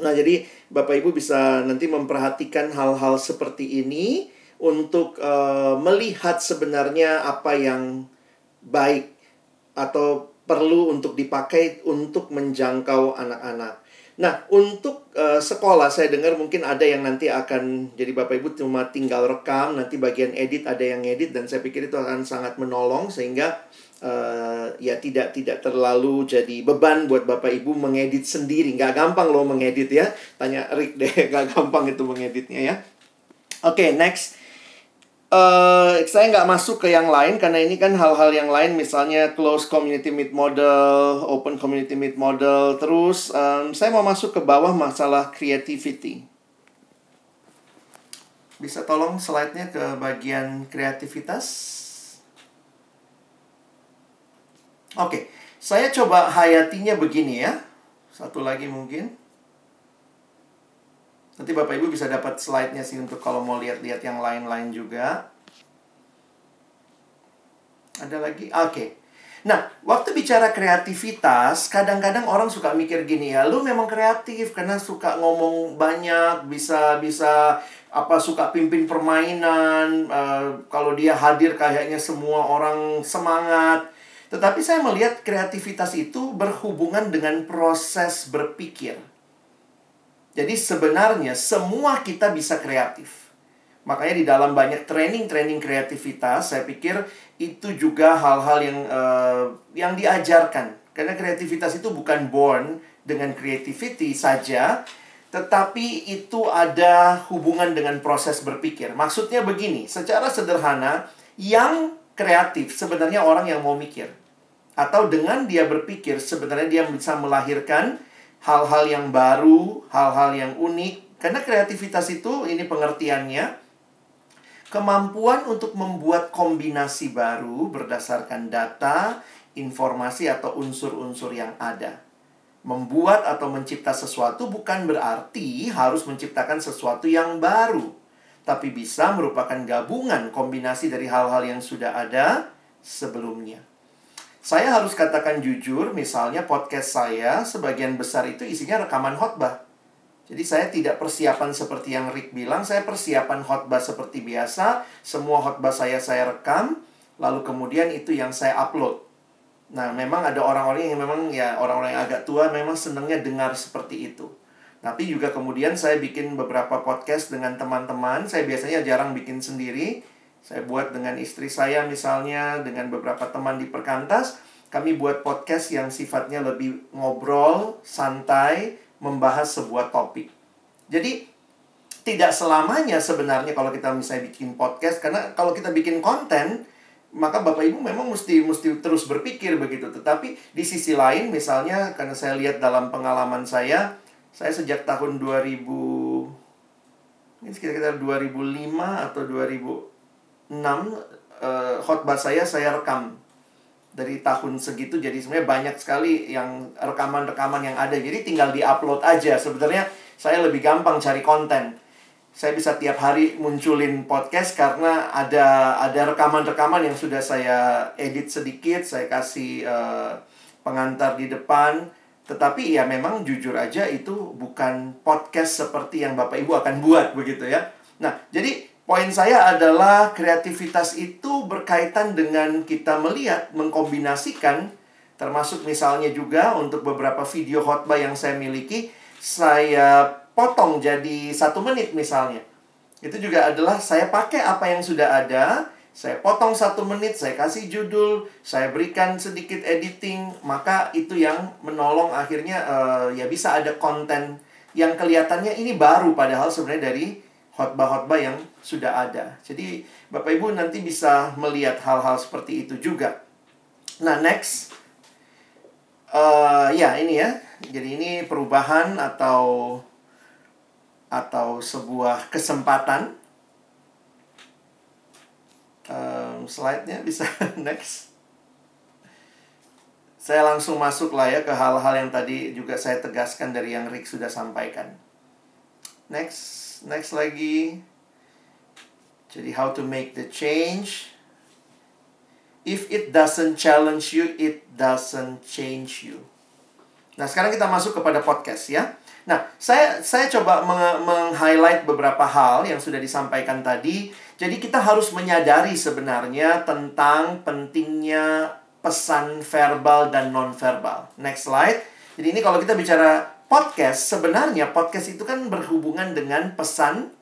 Nah, jadi Bapak Ibu bisa nanti memperhatikan hal-hal seperti ini untuk uh, melihat sebenarnya apa yang baik atau perlu untuk dipakai untuk menjangkau anak-anak. Nah, untuk uh, sekolah saya dengar mungkin ada yang nanti akan jadi Bapak Ibu cuma tinggal rekam, nanti bagian edit ada yang edit dan saya pikir itu akan sangat menolong sehingga uh, ya tidak tidak terlalu jadi beban buat Bapak Ibu mengedit sendiri. Nggak gampang loh mengedit ya. Tanya Rick deh, [LAUGHS] nggak gampang itu mengeditnya ya. Oke, okay, next. Uh, saya nggak masuk ke yang lain karena ini kan hal-hal yang lain misalnya close community meet model, open community meet model. Terus um, saya mau masuk ke bawah masalah creativity. Bisa tolong slide-nya ke bagian kreativitas? Oke, okay. saya coba hayatinya begini ya. Satu lagi mungkin. Nanti Bapak Ibu bisa dapat slide-nya sih untuk kalau mau lihat-lihat yang lain-lain juga. Ada lagi? Oke. Okay. Nah, waktu bicara kreativitas, kadang-kadang orang suka mikir gini ya, lu memang kreatif karena suka ngomong banyak, bisa bisa apa suka pimpin permainan, uh, kalau dia hadir kayaknya semua orang semangat. Tetapi saya melihat kreativitas itu berhubungan dengan proses berpikir. Jadi sebenarnya semua kita bisa kreatif. Makanya di dalam banyak training-training kreativitas, saya pikir itu juga hal-hal yang uh, yang diajarkan. Karena kreativitas itu bukan born dengan creativity saja, tetapi itu ada hubungan dengan proses berpikir. Maksudnya begini, secara sederhana, yang kreatif sebenarnya orang yang mau mikir. Atau dengan dia berpikir, sebenarnya dia bisa melahirkan hal-hal yang baru, hal-hal yang unik. Karena kreativitas itu, ini pengertiannya, kemampuan untuk membuat kombinasi baru berdasarkan data, informasi, atau unsur-unsur yang ada. Membuat atau mencipta sesuatu bukan berarti harus menciptakan sesuatu yang baru, tapi bisa merupakan gabungan kombinasi dari hal-hal yang sudah ada sebelumnya. Saya harus katakan jujur, misalnya podcast saya sebagian besar itu isinya rekaman khotbah. Jadi saya tidak persiapan seperti yang Rick bilang, saya persiapan khotbah seperti biasa, semua khotbah saya saya rekam, lalu kemudian itu yang saya upload. Nah, memang ada orang-orang yang memang ya orang-orang yang agak tua memang senangnya dengar seperti itu. Tapi juga kemudian saya bikin beberapa podcast dengan teman-teman, saya biasanya jarang bikin sendiri, saya buat dengan istri saya misalnya, dengan beberapa teman di perkantas. Kami buat podcast yang sifatnya lebih ngobrol, santai, membahas sebuah topik. Jadi, tidak selamanya sebenarnya kalau kita misalnya bikin podcast, karena kalau kita bikin konten, maka Bapak Ibu memang mesti mesti terus berpikir begitu. Tetapi di sisi lain misalnya karena saya lihat dalam pengalaman saya, saya sejak tahun 2000 ini sekitar 2005 atau 2000 6 uh, khotbah saya saya rekam. Dari tahun segitu jadi sebenarnya banyak sekali yang rekaman-rekaman yang ada. Jadi tinggal diupload aja. Sebenarnya saya lebih gampang cari konten. Saya bisa tiap hari munculin podcast karena ada ada rekaman-rekaman yang sudah saya edit sedikit saya kasih uh, pengantar di depan. Tetapi ya memang jujur aja itu bukan podcast seperti yang Bapak Ibu akan buat begitu ya. Nah jadi Poin saya adalah kreativitas itu berkaitan dengan kita melihat, mengkombinasikan, termasuk misalnya juga untuk beberapa video khotbah yang saya miliki, saya potong jadi satu menit misalnya. Itu juga adalah saya pakai apa yang sudah ada, saya potong satu menit, saya kasih judul, saya berikan sedikit editing, maka itu yang menolong akhirnya uh, ya bisa ada konten yang kelihatannya ini baru padahal sebenarnya dari khotbah-khotbah yang sudah ada. Jadi Bapak Ibu nanti bisa melihat hal-hal seperti itu juga. Nah, next. Uh, ya, ini ya. Jadi ini perubahan atau atau sebuah kesempatan. Um, slide-nya bisa [LAUGHS] next. Saya langsung masuk lah ya ke hal-hal yang tadi juga saya tegaskan dari yang Rick sudah sampaikan. Next, next lagi. Jadi how to make the change. If it doesn't challenge you, it doesn't change you. Nah, sekarang kita masuk kepada podcast ya. Nah, saya saya coba meng-highlight beberapa hal yang sudah disampaikan tadi. Jadi kita harus menyadari sebenarnya tentang pentingnya pesan verbal dan non-verbal. Next slide. Jadi ini kalau kita bicara podcast, sebenarnya podcast itu kan berhubungan dengan pesan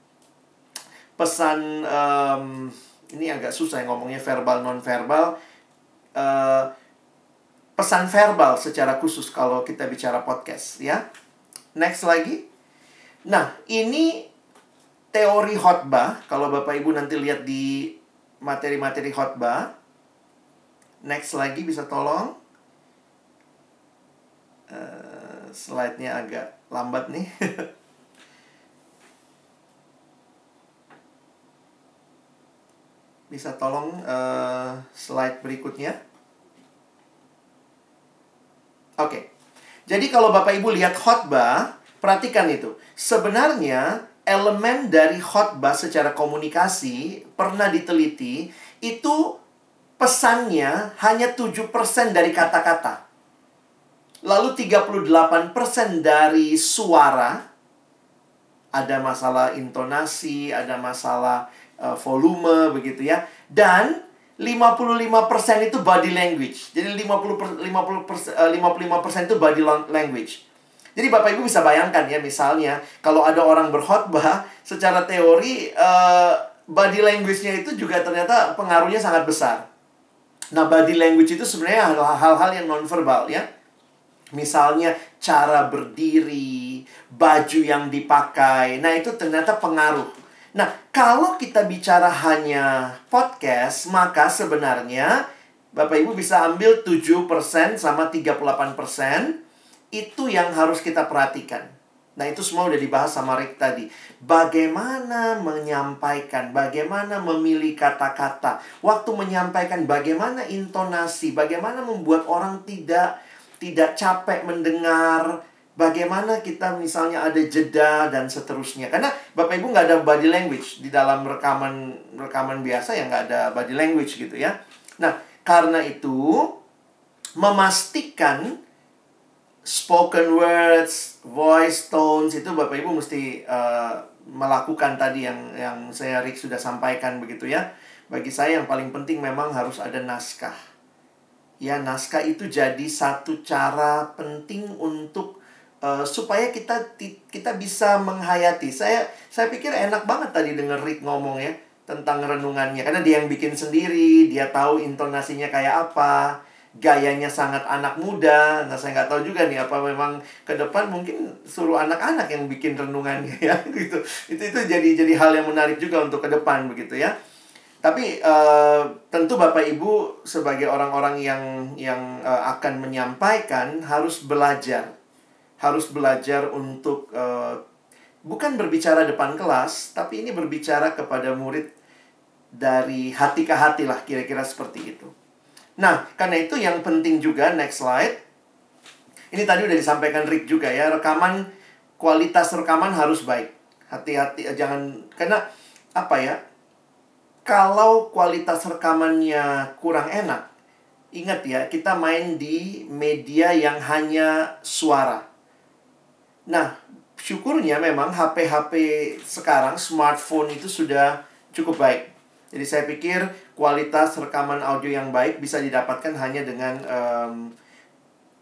pesan um, ini agak susah ya ngomongnya verbal non verbal uh, pesan verbal secara khusus kalau kita bicara podcast ya. Next lagi. Nah ini teori khotbah. Kalau bapak ibu nanti lihat di materi-materi khotbah. Next lagi bisa tolong. Uh, slide-nya agak lambat nih [LAUGHS] Bisa tolong uh, slide berikutnya? Oke. Okay. Jadi kalau Bapak Ibu lihat khotbah, perhatikan itu. Sebenarnya elemen dari khotbah secara komunikasi pernah diteliti itu pesannya hanya 7% dari kata-kata. Lalu 38% dari suara ada masalah intonasi, ada masalah uh, volume begitu ya. Dan 55% itu body language. Jadi 50 per, 50 per, uh, 55% itu body language. Jadi Bapak Ibu bisa bayangkan ya misalnya kalau ada orang berkhotbah secara teori uh, body language-nya itu juga ternyata pengaruhnya sangat besar. Nah, body language itu sebenarnya hal-hal yang nonverbal ya. Misalnya cara berdiri, baju yang dipakai. Nah, itu ternyata pengaruh. Nah, kalau kita bicara hanya podcast, maka sebenarnya Bapak Ibu bisa ambil 7% sama 38% itu yang harus kita perhatikan. Nah, itu semua udah dibahas sama Rick tadi. Bagaimana menyampaikan, bagaimana memilih kata-kata, waktu menyampaikan bagaimana intonasi, bagaimana membuat orang tidak tidak capek mendengar, bagaimana kita misalnya ada jeda dan seterusnya. Karena Bapak Ibu nggak ada body language di dalam rekaman rekaman biasa yang nggak ada body language gitu ya. Nah, karena itu memastikan spoken words, voice tones itu Bapak Ibu mesti uh, melakukan tadi yang yang saya Rick sudah sampaikan begitu ya. Bagi saya yang paling penting memang harus ada naskah. Ya, naskah itu jadi satu cara penting untuk uh, supaya kita kita bisa menghayati. Saya saya pikir enak banget tadi denger Rick ngomong ya tentang renungannya karena dia yang bikin sendiri, dia tahu intonasinya kayak apa, gayanya sangat anak muda. Nah, saya nggak tahu juga nih apa memang ke depan mungkin suruh anak-anak yang bikin renungannya ya [LAUGHS] gitu. Itu itu jadi jadi hal yang menarik juga untuk ke depan begitu ya. Tapi uh, tentu Bapak Ibu sebagai orang-orang yang yang uh, akan menyampaikan harus belajar harus belajar untuk uh, bukan berbicara depan kelas, tapi ini berbicara kepada murid dari hati ke hati lah, kira-kira seperti itu. Nah, karena itu yang penting juga, next slide. Ini tadi udah disampaikan Rick juga ya, rekaman, kualitas rekaman harus baik. Hati-hati, eh, jangan, karena apa ya, kalau kualitas rekamannya kurang enak, ingat ya, kita main di media yang hanya suara. Nah, syukurnya memang HP-HP sekarang, smartphone itu sudah cukup baik. Jadi saya pikir kualitas rekaman audio yang baik bisa didapatkan hanya dengan um,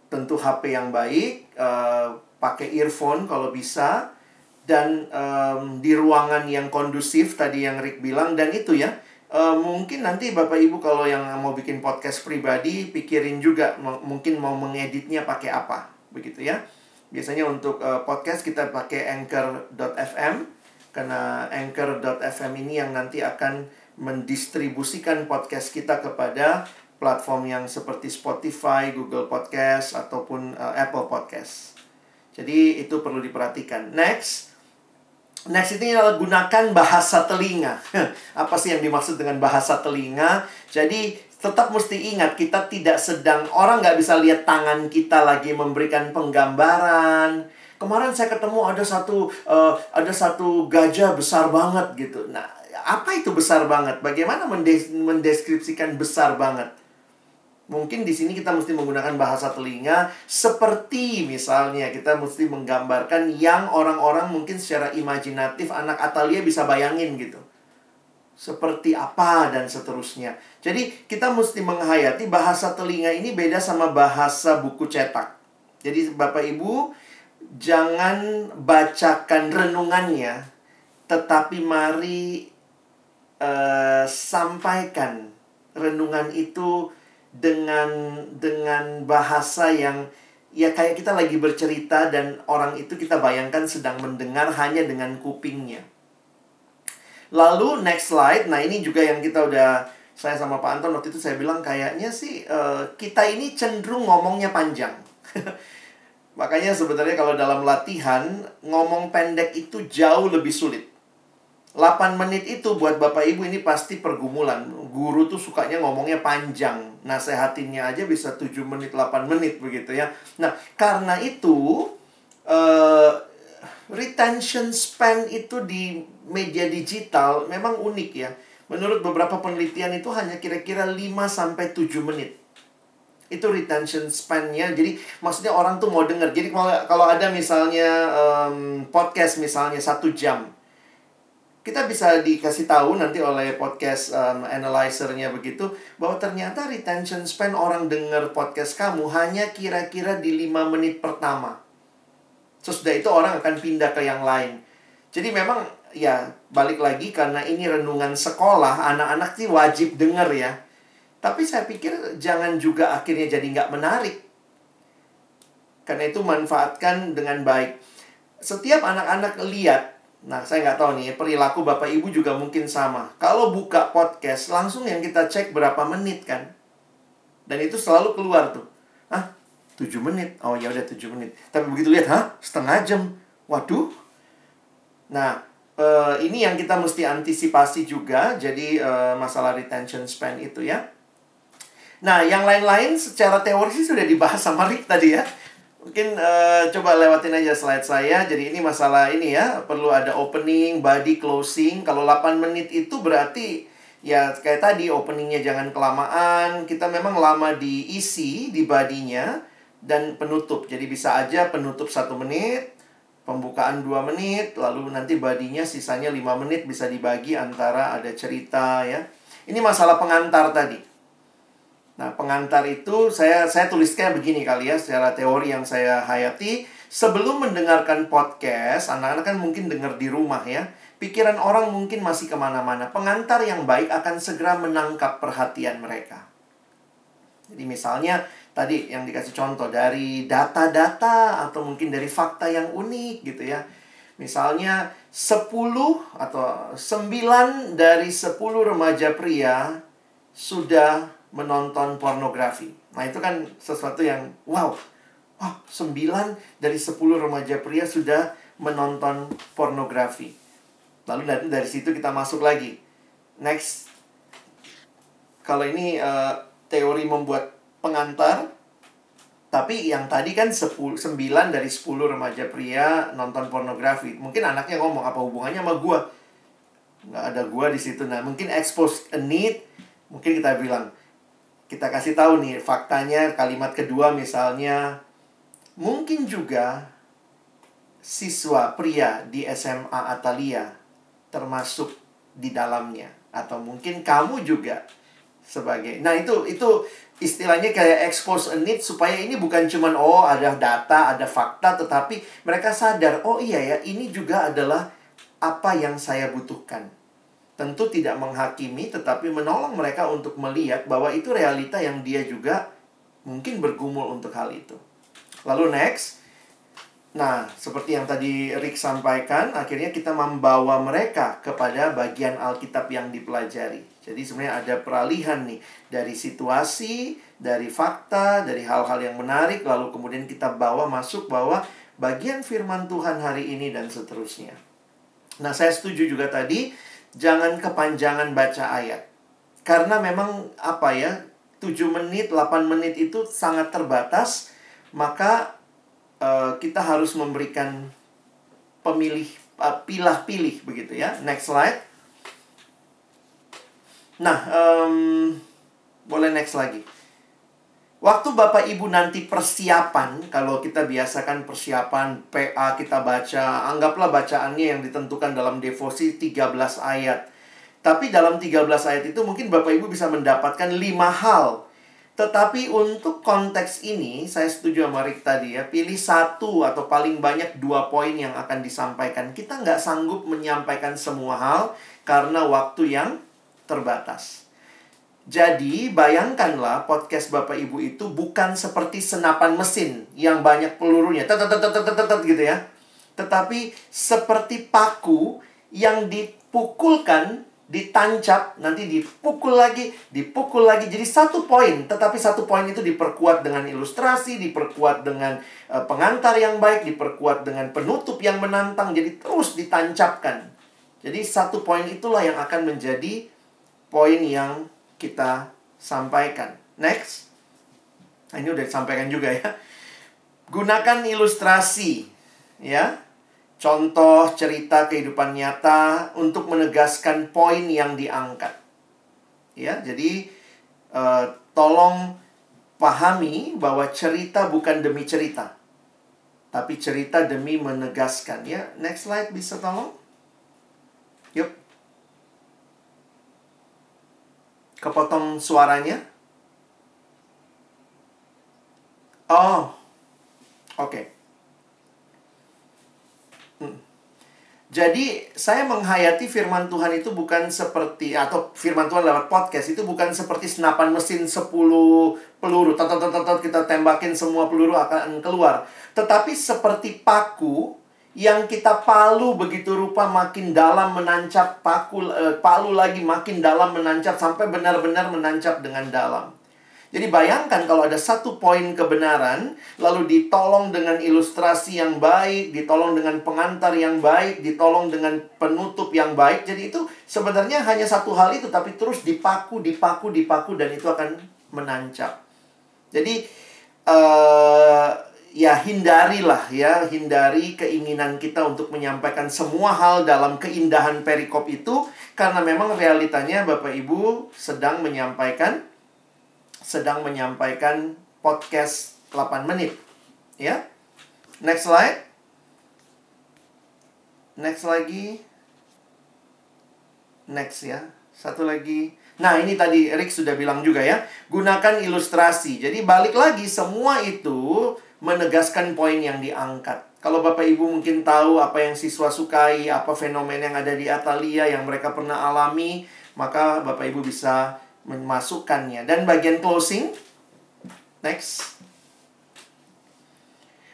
tentu HP yang baik, uh, pakai earphone kalau bisa, dan um, di ruangan yang kondusif tadi yang Rick bilang, dan itu ya, uh, mungkin nanti Bapak Ibu kalau yang mau bikin podcast pribadi, pikirin juga mungkin mau mengeditnya pakai apa, begitu ya. Biasanya untuk uh, podcast kita pakai anchor.fm karena anchor.fm ini yang nanti akan mendistribusikan podcast kita kepada platform yang seperti Spotify, Google Podcast ataupun uh, Apple Podcast. Jadi itu perlu diperhatikan. Next, next ini adalah gunakan bahasa telinga. [LAUGHS] Apa sih yang dimaksud dengan bahasa telinga? Jadi tetap mesti ingat kita tidak sedang orang nggak bisa lihat tangan kita lagi memberikan penggambaran. Kemarin saya ketemu ada satu uh, ada satu gajah besar banget gitu. Nah, apa itu besar banget? Bagaimana mendes mendeskripsikan besar banget? Mungkin di sini kita mesti menggunakan bahasa telinga seperti misalnya kita mesti menggambarkan yang orang-orang mungkin secara imajinatif anak Atalia bisa bayangin gitu. Seperti apa dan seterusnya. Jadi kita mesti menghayati bahasa telinga ini beda sama bahasa buku cetak. Jadi Bapak Ibu jangan bacakan renungannya tetapi mari uh, sampaikan renungan itu dengan dengan bahasa yang ya kayak kita lagi bercerita dan orang itu kita bayangkan sedang mendengar hanya dengan kupingnya. Lalu next slide, nah ini juga yang kita udah saya sama Pak Anton waktu itu saya bilang kayaknya sih uh, kita ini cenderung ngomongnya panjang. [LAUGHS] Makanya sebenarnya kalau dalam latihan ngomong pendek itu jauh lebih sulit. 8 menit itu buat Bapak Ibu ini pasti pergumulan. Guru tuh sukanya ngomongnya panjang. Nasehatinnya aja bisa 7 menit, 8 menit begitu ya. Nah, karena itu uh, retention span itu di media digital memang unik ya. Menurut beberapa penelitian itu hanya kira-kira 5 sampai 7 menit. Itu retention span-nya. Jadi maksudnya orang tuh mau denger. Jadi kalau ada misalnya um, podcast misalnya satu jam kita bisa dikasih tahu nanti oleh podcast um, analyzer-nya begitu bahwa ternyata retention span orang dengar podcast kamu hanya kira-kira di 5 menit pertama. Sesudah itu orang akan pindah ke yang lain. Jadi memang ya balik lagi karena ini renungan sekolah, anak-anak sih wajib dengar ya. Tapi saya pikir jangan juga akhirnya jadi nggak menarik. Karena itu manfaatkan dengan baik. Setiap anak-anak lihat Nah, saya nggak tahu nih, perilaku Bapak Ibu juga mungkin sama. Kalau buka podcast, langsung yang kita cek berapa menit kan. Dan itu selalu keluar tuh. Hah? 7 menit? Oh ya udah 7 menit. Tapi begitu lihat, hah? Setengah jam. Waduh. Nah, uh, ini yang kita mesti antisipasi juga. Jadi, uh, masalah retention span itu ya. Nah, yang lain-lain secara teori sih sudah dibahas sama Rick tadi ya. Mungkin uh, coba lewatin aja slide saya. Jadi ini masalah ini ya, perlu ada opening, body, closing. Kalau 8 menit itu berarti ya kayak tadi openingnya jangan kelamaan. Kita memang lama diisi di badinya dan penutup. Jadi bisa aja penutup satu menit, pembukaan 2 menit, lalu nanti badinya sisanya 5 menit bisa dibagi antara ada cerita ya. Ini masalah pengantar tadi. Nah, pengantar itu saya saya tuliskan begini kali ya secara teori yang saya hayati. Sebelum mendengarkan podcast, anak-anak kan mungkin dengar di rumah ya. Pikiran orang mungkin masih ke mana-mana. Pengantar yang baik akan segera menangkap perhatian mereka. Jadi misalnya tadi yang dikasih contoh dari data-data atau mungkin dari fakta yang unik gitu ya. Misalnya 10 atau 9 dari 10 remaja pria sudah menonton pornografi. Nah, itu kan sesuatu yang wow. Wah, wow, 9 dari 10 remaja pria sudah menonton pornografi. Lalu dari, dari situ kita masuk lagi. Next. Kalau ini uh, teori membuat pengantar, tapi yang tadi kan 10, 9 dari 10 remaja pria nonton pornografi. Mungkin anaknya ngomong apa hubungannya sama gua? Nggak ada gua di situ. Nah, mungkin expose a need, mungkin kita bilang kita kasih tahu nih faktanya kalimat kedua misalnya mungkin juga siswa pria di SMA Atalia termasuk di dalamnya atau mungkin kamu juga sebagai nah itu itu istilahnya kayak expose a need supaya ini bukan cuman oh ada data ada fakta tetapi mereka sadar oh iya ya ini juga adalah apa yang saya butuhkan tentu tidak menghakimi tetapi menolong mereka untuk melihat bahwa itu realita yang dia juga mungkin bergumul untuk hal itu. Lalu next. Nah, seperti yang tadi Rick sampaikan, akhirnya kita membawa mereka kepada bagian Alkitab yang dipelajari. Jadi sebenarnya ada peralihan nih dari situasi, dari fakta, dari hal-hal yang menarik lalu kemudian kita bawa masuk bahwa bagian firman Tuhan hari ini dan seterusnya. Nah, saya setuju juga tadi jangan kepanjangan baca ayat. Karena memang apa ya? 7 menit, 8 menit itu sangat terbatas, maka uh, kita harus memberikan pemilih uh, pilah-pilih begitu ya. Next slide. Nah, um, boleh next lagi. Waktu Bapak Ibu nanti persiapan, kalau kita biasakan persiapan PA kita baca, anggaplah bacaannya yang ditentukan dalam devosi 13 ayat. Tapi dalam 13 ayat itu mungkin Bapak Ibu bisa mendapatkan 5 hal. Tetapi untuk konteks ini, saya setuju sama Rick tadi ya, pilih satu atau paling banyak dua poin yang akan disampaikan. Kita nggak sanggup menyampaikan semua hal karena waktu yang terbatas. Jadi, bayangkanlah podcast Bapak Ibu itu bukan seperti senapan mesin yang banyak pelurunya, gitu ya. Tetapi seperti paku yang dipukulkan, ditancap, nanti dipukul lagi, dipukul lagi. Jadi satu poin, tetapi satu poin itu diperkuat dengan ilustrasi, diperkuat dengan uh, pengantar yang baik, diperkuat dengan penutup yang menantang. Jadi terus ditancapkan. Jadi satu poin itulah yang akan menjadi poin yang kita sampaikan. Next. Nah, ini udah disampaikan juga ya. Gunakan ilustrasi ya. Contoh cerita kehidupan nyata untuk menegaskan poin yang diangkat. Ya, jadi uh, tolong pahami bahwa cerita bukan demi cerita. Tapi cerita demi menegaskan ya. Next slide bisa tolong? Kepotong suaranya? Oh, oke. Okay. Hmm. Jadi saya menghayati firman Tuhan itu bukan seperti atau firman Tuhan lewat podcast itu bukan seperti senapan mesin 10 peluru. Tot, tot, kita tembakin semua peluru akan keluar. Tetapi seperti paku yang kita palu begitu rupa makin dalam menancap paku eh, palu lagi makin dalam menancap sampai benar-benar menancap dengan dalam. Jadi bayangkan kalau ada satu poin kebenaran lalu ditolong dengan ilustrasi yang baik, ditolong dengan pengantar yang baik, ditolong dengan penutup yang baik. Jadi itu sebenarnya hanya satu hal itu tapi terus dipaku, dipaku, dipaku dan itu akan menancap. Jadi uh, ya hindarilah ya, hindari keinginan kita untuk menyampaikan semua hal dalam keindahan perikop itu karena memang realitanya Bapak Ibu sedang menyampaikan sedang menyampaikan podcast 8 menit. Ya. Next slide. Next lagi. Next ya. Satu lagi. Nah, ini tadi Rick sudah bilang juga ya. Gunakan ilustrasi. Jadi balik lagi semua itu menegaskan poin yang diangkat. Kalau Bapak Ibu mungkin tahu apa yang siswa sukai, apa fenomena yang ada di Atalia yang mereka pernah alami, maka Bapak Ibu bisa memasukkannya. Dan bagian closing, next.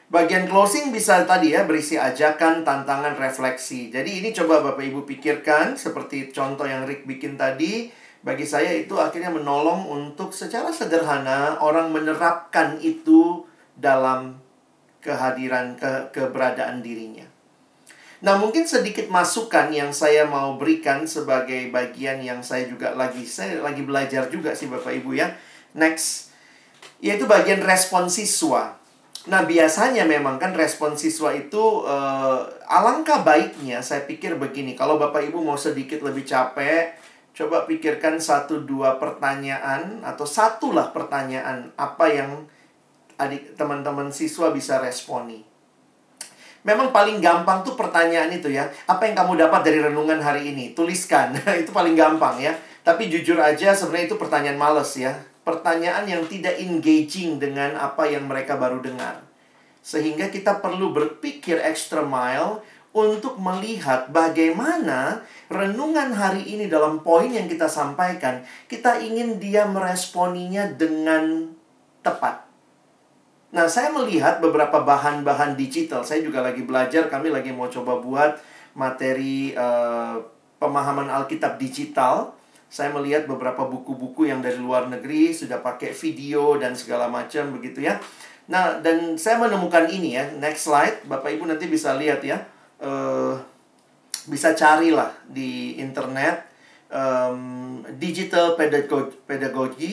Bagian closing bisa tadi ya berisi ajakan, tantangan, refleksi. Jadi ini coba Bapak Ibu pikirkan seperti contoh yang Rick bikin tadi. Bagi saya itu akhirnya menolong untuk secara sederhana orang menerapkan itu dalam kehadiran ke keberadaan dirinya. Nah, mungkin sedikit masukan yang saya mau berikan sebagai bagian yang saya juga lagi saya lagi belajar juga sih Bapak Ibu ya. Next yaitu bagian respon siswa. Nah, biasanya memang kan respon siswa itu uh, alangkah baiknya saya pikir begini, kalau Bapak Ibu mau sedikit lebih capek, coba pikirkan satu dua pertanyaan atau satulah pertanyaan apa yang adik teman-teman siswa bisa responi. Memang paling gampang tuh pertanyaan itu ya. Apa yang kamu dapat dari renungan hari ini? Tuliskan. [LAUGHS] itu paling gampang ya. Tapi jujur aja sebenarnya itu pertanyaan males ya. Pertanyaan yang tidak engaging dengan apa yang mereka baru dengar. Sehingga kita perlu berpikir extra mile untuk melihat bagaimana renungan hari ini dalam poin yang kita sampaikan, kita ingin dia meresponinya dengan tepat. Nah, saya melihat beberapa bahan-bahan digital. Saya juga lagi belajar, kami lagi mau coba buat materi uh, pemahaman Alkitab digital Saya melihat beberapa buku-buku yang dari luar negeri sudah pakai video dan segala macam begitu ya. Nah, dan saya menemukan ini ya. Next slide, Bapak Ibu nanti bisa lihat ya. Uh, bisa carilah di internet um, digital pedagogy, pedagogy,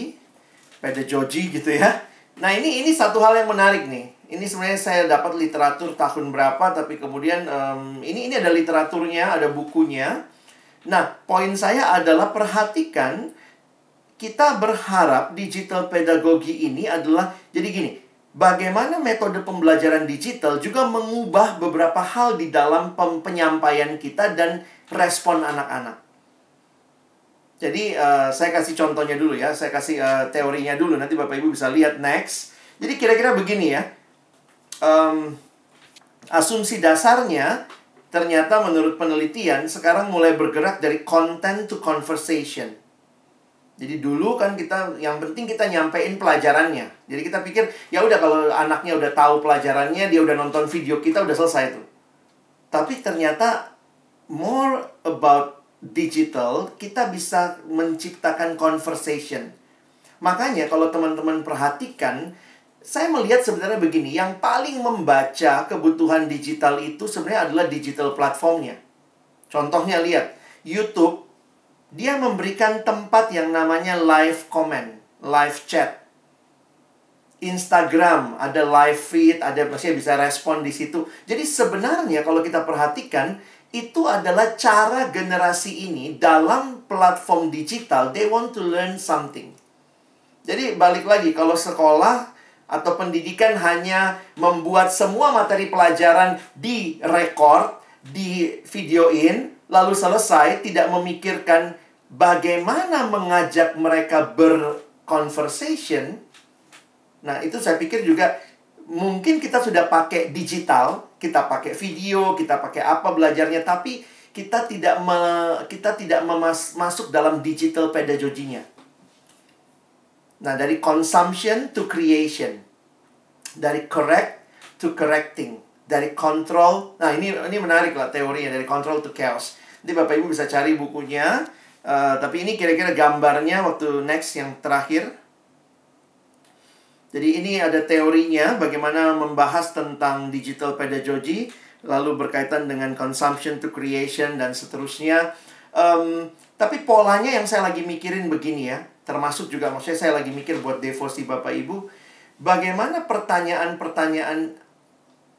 pedagogy gitu ya. Nah ini ini satu hal yang menarik nih. Ini sebenarnya saya dapat literatur tahun berapa, tapi kemudian um, ini ini ada literaturnya, ada bukunya. Nah poin saya adalah perhatikan kita berharap digital pedagogi ini adalah jadi gini. Bagaimana metode pembelajaran digital juga mengubah beberapa hal di dalam penyampaian kita dan respon anak-anak. Jadi uh, saya kasih contohnya dulu ya, saya kasih uh, teorinya dulu. Nanti Bapak Ibu bisa lihat next. Jadi kira-kira begini ya. Um, asumsi dasarnya ternyata menurut penelitian sekarang mulai bergerak dari content to conversation. Jadi dulu kan kita yang penting kita nyampein pelajarannya. Jadi kita pikir ya udah kalau anaknya udah tahu pelajarannya, dia udah nonton video kita udah selesai tuh. Tapi ternyata more about digital, kita bisa menciptakan conversation. Makanya kalau teman-teman perhatikan, saya melihat sebenarnya begini, yang paling membaca kebutuhan digital itu sebenarnya adalah digital platformnya. Contohnya lihat, YouTube, dia memberikan tempat yang namanya live comment, live chat. Instagram ada live feed, ada bisa respon di situ. Jadi sebenarnya kalau kita perhatikan itu adalah cara generasi ini dalam platform digital they want to learn something. Jadi balik lagi kalau sekolah atau pendidikan hanya membuat semua materi pelajaran di record, di videoin, lalu selesai tidak memikirkan bagaimana mengajak mereka berconversation. Nah, itu saya pikir juga mungkin kita sudah pakai digital, kita pakai video, kita pakai apa belajarnya, tapi kita tidak me, kita tidak memas, masuk dalam digital pedagoginya. Nah, dari consumption to creation. Dari correct to correcting. Dari control. Nah, ini ini menarik lah teorinya dari control to chaos. Nanti Bapak Ibu bisa cari bukunya. Uh, tapi ini kira-kira gambarnya waktu next yang terakhir. Jadi ini ada teorinya bagaimana membahas tentang digital pedagogy, lalu berkaitan dengan consumption to creation dan seterusnya. Um, tapi polanya yang saya lagi mikirin begini ya, termasuk juga maksudnya saya lagi mikir buat devosi Bapak Ibu, bagaimana pertanyaan-pertanyaan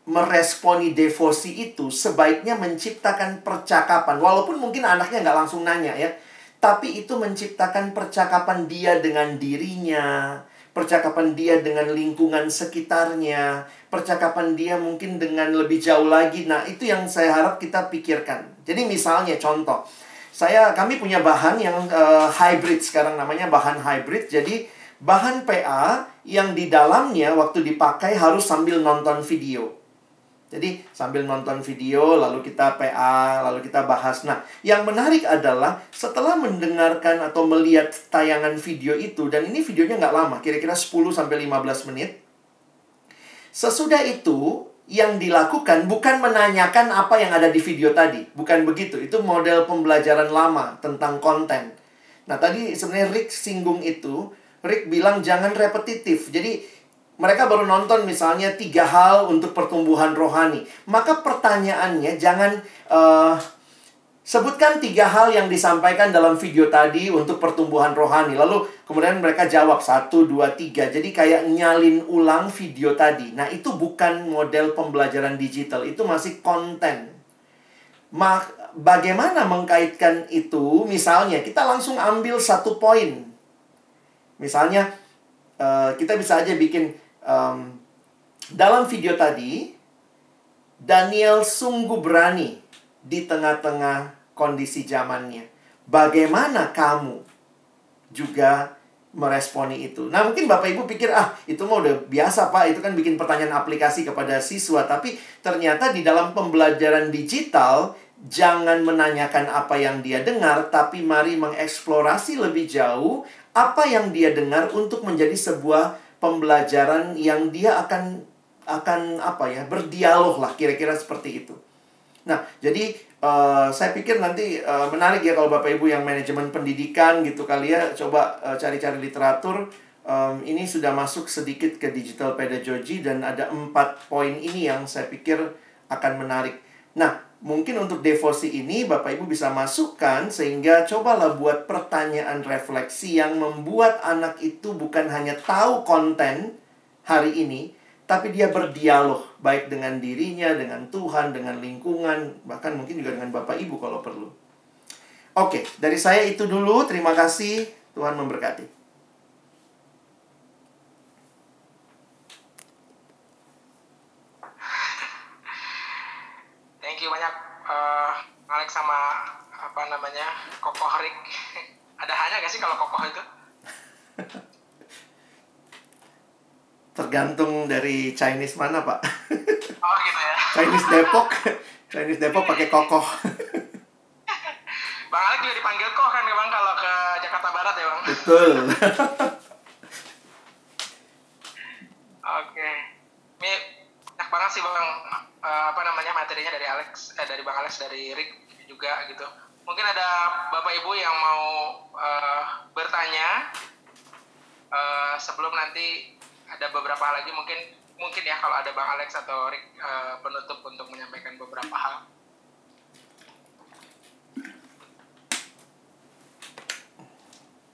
meresponi devosi itu sebaiknya menciptakan percakapan, walaupun mungkin anaknya nggak langsung nanya ya, tapi itu menciptakan percakapan dia dengan dirinya, percakapan dia dengan lingkungan sekitarnya, percakapan dia mungkin dengan lebih jauh lagi. Nah, itu yang saya harap kita pikirkan. Jadi misalnya contoh, saya kami punya bahan yang uh, hybrid sekarang namanya bahan hybrid. Jadi bahan PA yang di dalamnya waktu dipakai harus sambil nonton video. Jadi sambil nonton video lalu kita PA, lalu kita bahas. Nah, yang menarik adalah setelah mendengarkan atau melihat tayangan video itu dan ini videonya nggak lama, kira-kira 10 sampai 15 menit. Sesudah itu yang dilakukan bukan menanyakan apa yang ada di video tadi, bukan begitu. Itu model pembelajaran lama tentang konten. Nah, tadi sebenarnya Rick singgung itu, Rick bilang jangan repetitif. Jadi mereka baru nonton misalnya tiga hal untuk pertumbuhan rohani. Maka pertanyaannya jangan uh, sebutkan tiga hal yang disampaikan dalam video tadi untuk pertumbuhan rohani. Lalu kemudian mereka jawab satu, dua, tiga. Jadi kayak nyalin ulang video tadi. Nah itu bukan model pembelajaran digital. Itu masih konten. Mak bagaimana mengkaitkan itu? Misalnya kita langsung ambil satu poin. Misalnya uh, kita bisa aja bikin um, dalam video tadi, Daniel sungguh berani di tengah-tengah kondisi zamannya. Bagaimana kamu juga meresponi itu? Nah, mungkin Bapak Ibu pikir, ah, itu mau udah biasa, Pak. Itu kan bikin pertanyaan aplikasi kepada siswa. Tapi ternyata di dalam pembelajaran digital, jangan menanyakan apa yang dia dengar, tapi mari mengeksplorasi lebih jauh apa yang dia dengar untuk menjadi sebuah pembelajaran yang dia akan akan apa ya berdialog lah kira-kira seperti itu Nah, jadi uh, saya pikir nanti uh, menarik ya kalau Bapak Ibu yang manajemen pendidikan gitu kali ya coba uh, cari-cari literatur. Um, ini sudah masuk sedikit ke digital pedagogy dan ada empat poin ini yang saya pikir akan menarik. Nah, mungkin untuk devosi ini Bapak Ibu bisa masukkan sehingga cobalah buat pertanyaan refleksi yang membuat anak itu bukan hanya tahu konten hari ini, tapi dia berdialog baik dengan dirinya, dengan Tuhan, dengan lingkungan, bahkan mungkin juga dengan Bapak Ibu kalau perlu. Oke, dari saya itu dulu. Terima kasih. Tuhan memberkati. Alex sama apa namanya Kokoh Rick. [LAUGHS] Ada hanya gak sih kalau Kokoh itu? [LAUGHS] Tergantung dari Chinese mana pak. [LAUGHS] Oh gitu ya. Chinese Depok. Chinese Depok pakai Kokoh. Bang Alex juga dipanggil Koh kan bang kalau ke Jakarta Barat ya bang? Betul. Oke, ini banyak banget sih bang uh, apa namanya materinya dari Alex, eh, dari bang Alex dari Rick juga gitu. Mungkin ada Bapak Ibu yang mau uh, bertanya uh, sebelum nanti ada beberapa hal lagi mungkin mungkin ya kalau ada Bang Alex atau Rick uh, penutup untuk menyampaikan beberapa hal.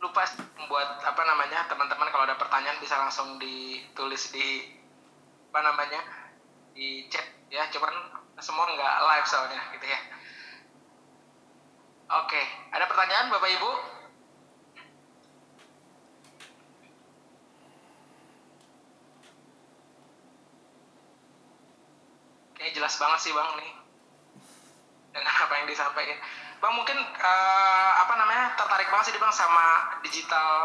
Lupa membuat apa namanya teman-teman kalau ada pertanyaan bisa langsung ditulis di apa namanya di chat ya cuman semua nggak live soalnya gitu ya Oke, ada pertanyaan Bapak Ibu? Kayaknya jelas banget sih Bang nih dengan [LAUGHS] apa yang disampaikan. Bang mungkin uh, apa namanya tertarik banget sih Bang sama digital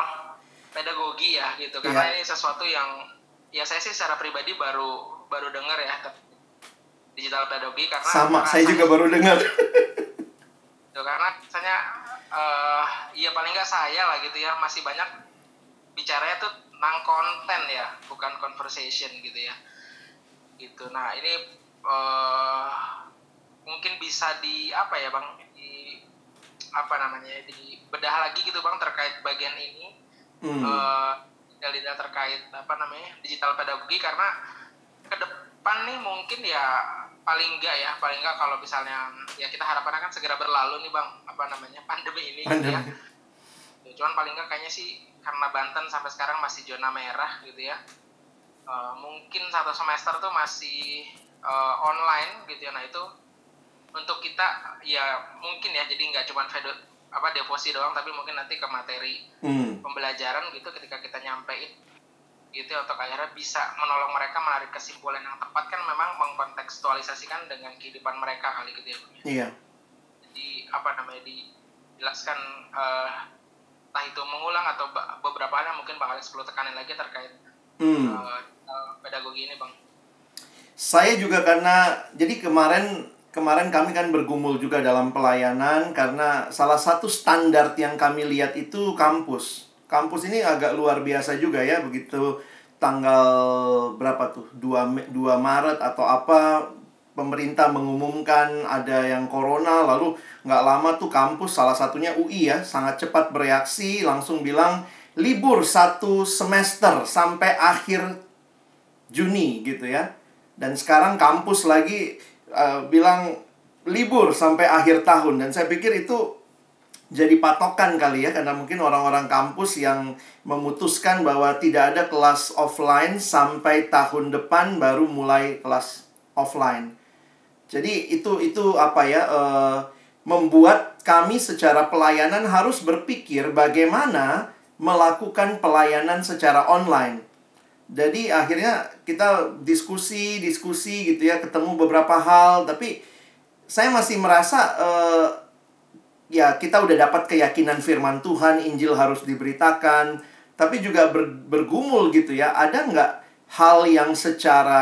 pedagogi ya gitu karena yeah. ini sesuatu yang ya saya sih secara pribadi baru baru dengar ya digital pedagogi karena sama saya juga baru dengar. Gitu karena misalnya uh, ya paling nggak saya lah gitu ya masih banyak bicaranya tuh tentang konten ya bukan conversation gitu ya. Gitu. Nah ini uh, mungkin bisa di apa ya bang di apa namanya di bedah lagi gitu bang terkait bagian ini. Hmm. uh, terkait apa namanya digital pedagogi karena ke depan nih mungkin ya paling enggak ya paling enggak kalau misalnya ya kita harapan kan segera berlalu nih bang apa namanya [LAUGHS] pandemi ini gitu ya. Cuman paling enggak kayaknya sih karena Banten sampai sekarang masih zona merah gitu ya. Uh, mungkin satu semester tuh masih uh, online gitu ya. Nah itu untuk kita ya mungkin ya jadi nggak cuma apa devosi doang tapi mungkin nanti ke materi hmm. pembelajaran gitu ketika kita nyampein gitu ya, untuk akhirnya bisa menolong mereka menarik kesimpulan yang tepat kan memang mengkontekstualisasikan dengan kehidupan mereka kali gitu ya Iya. Jadi apa namanya dijelaskan uh, entah itu mengulang atau beberapa hal yang mungkin Bang Alex perlu tekanin lagi terkait hmm. uh, pedagogi ini Bang. Saya juga karena jadi kemarin kemarin kami kan bergumul juga dalam pelayanan karena salah satu standar yang kami lihat itu kampus kampus ini agak luar biasa juga ya begitu tanggal berapa tuh? 2 2 Maret atau apa pemerintah mengumumkan ada yang corona lalu nggak lama tuh kampus salah satunya UI ya sangat cepat bereaksi langsung bilang libur satu semester sampai akhir Juni gitu ya. Dan sekarang kampus lagi uh, bilang libur sampai akhir tahun. Dan saya pikir itu jadi patokan kali ya karena mungkin orang-orang kampus yang memutuskan bahwa tidak ada kelas offline sampai tahun depan baru mulai kelas offline. Jadi itu itu apa ya uh, membuat kami secara pelayanan harus berpikir bagaimana melakukan pelayanan secara online. Jadi akhirnya kita diskusi diskusi gitu ya ketemu beberapa hal tapi saya masih merasa uh, ya kita udah dapat keyakinan firman Tuhan, Injil harus diberitakan, tapi juga ber, bergumul gitu ya. Ada nggak hal yang secara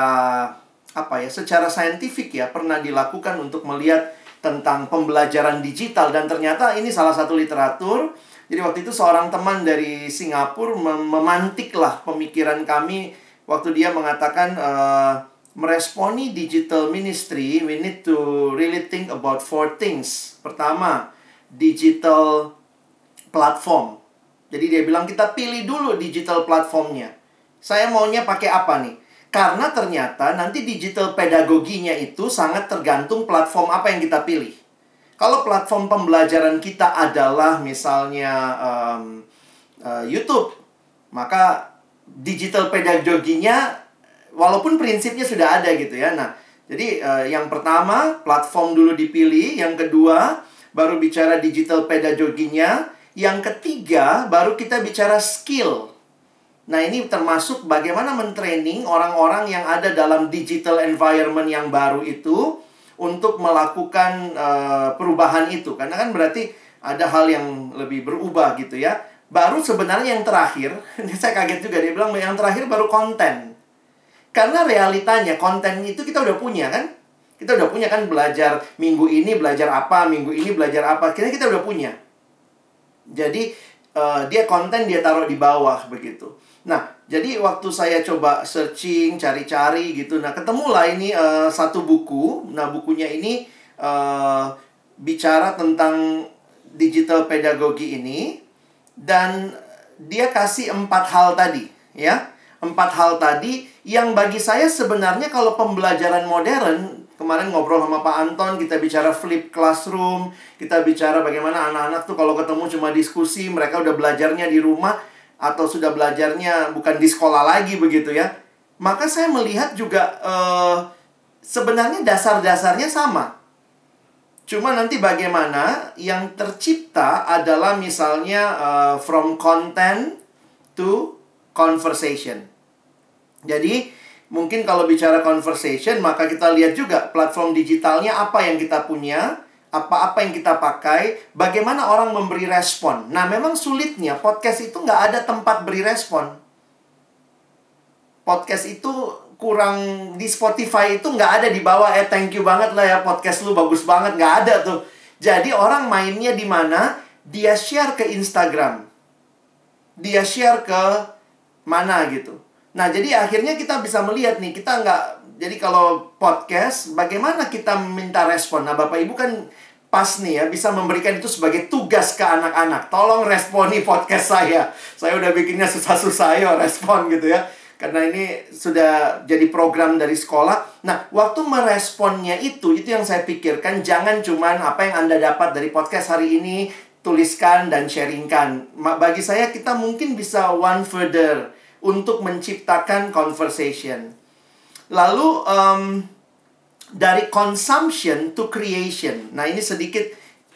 apa ya, secara saintifik ya pernah dilakukan untuk melihat tentang pembelajaran digital dan ternyata ini salah satu literatur. Jadi waktu itu seorang teman dari Singapura mem memantiklah pemikiran kami waktu dia mengatakan uh, meresponi digital ministry, we need to really think about four things. Pertama, digital platform. Jadi dia bilang kita pilih dulu digital platformnya. Saya maunya pakai apa nih? Karena ternyata nanti digital pedagoginya itu sangat tergantung platform apa yang kita pilih. Kalau platform pembelajaran kita adalah misalnya um, uh, YouTube, maka digital pedagoginya walaupun prinsipnya sudah ada gitu ya. Nah, jadi uh, yang pertama platform dulu dipilih, yang kedua baru bicara digital pedagoginya, yang ketiga baru kita bicara skill Nah, ini termasuk bagaimana mentraining orang-orang yang ada dalam digital environment yang baru itu untuk melakukan uh, perubahan itu. Karena kan berarti ada hal yang lebih berubah gitu ya. Baru sebenarnya yang terakhir, [LAUGHS] ini saya kaget juga dia bilang yang terakhir baru konten. Karena realitanya konten itu kita udah punya kan? Kita udah punya kan belajar minggu ini belajar apa, minggu ini belajar apa. Kira kita udah punya. Jadi uh, dia konten dia taruh di bawah begitu. Nah, jadi waktu saya coba searching, cari-cari gitu, nah ketemulah ini uh, satu buku. Nah, bukunya ini uh, bicara tentang digital pedagogi ini dan dia kasih empat hal tadi, ya. Empat hal tadi yang bagi saya sebenarnya kalau pembelajaran modern kemarin ngobrol sama Pak Anton kita bicara flip classroom kita bicara bagaimana anak-anak tuh kalau ketemu cuma diskusi mereka udah belajarnya di rumah atau sudah belajarnya bukan di sekolah lagi begitu ya, maka saya melihat juga uh, sebenarnya dasar-dasarnya sama. Cuma nanti bagaimana yang tercipta adalah misalnya uh, from content to conversation. Jadi mungkin kalau bicara conversation maka kita lihat juga platform digitalnya apa yang kita punya apa-apa yang kita pakai, bagaimana orang memberi respon. Nah, memang sulitnya podcast itu nggak ada tempat beri respon. Podcast itu kurang di Spotify itu nggak ada di bawah eh thank you banget lah ya podcast lu bagus banget nggak ada tuh. Jadi orang mainnya di mana? Dia share ke Instagram. Dia share ke mana gitu. Nah, jadi akhirnya kita bisa melihat nih, kita nggak jadi kalau podcast, bagaimana kita minta respon? Nah, Bapak Ibu kan pas nih ya bisa memberikan itu sebagai tugas ke anak-anak. Tolong responi podcast saya. Saya udah bikinnya susah-susah ya respon gitu ya. Karena ini sudah jadi program dari sekolah. Nah, waktu meresponnya itu, itu yang saya pikirkan. Jangan cuman apa yang Anda dapat dari podcast hari ini, tuliskan dan sharingkan. Bagi saya, kita mungkin bisa one further untuk menciptakan conversation. Lalu um, dari consumption to creation. Nah, ini sedikit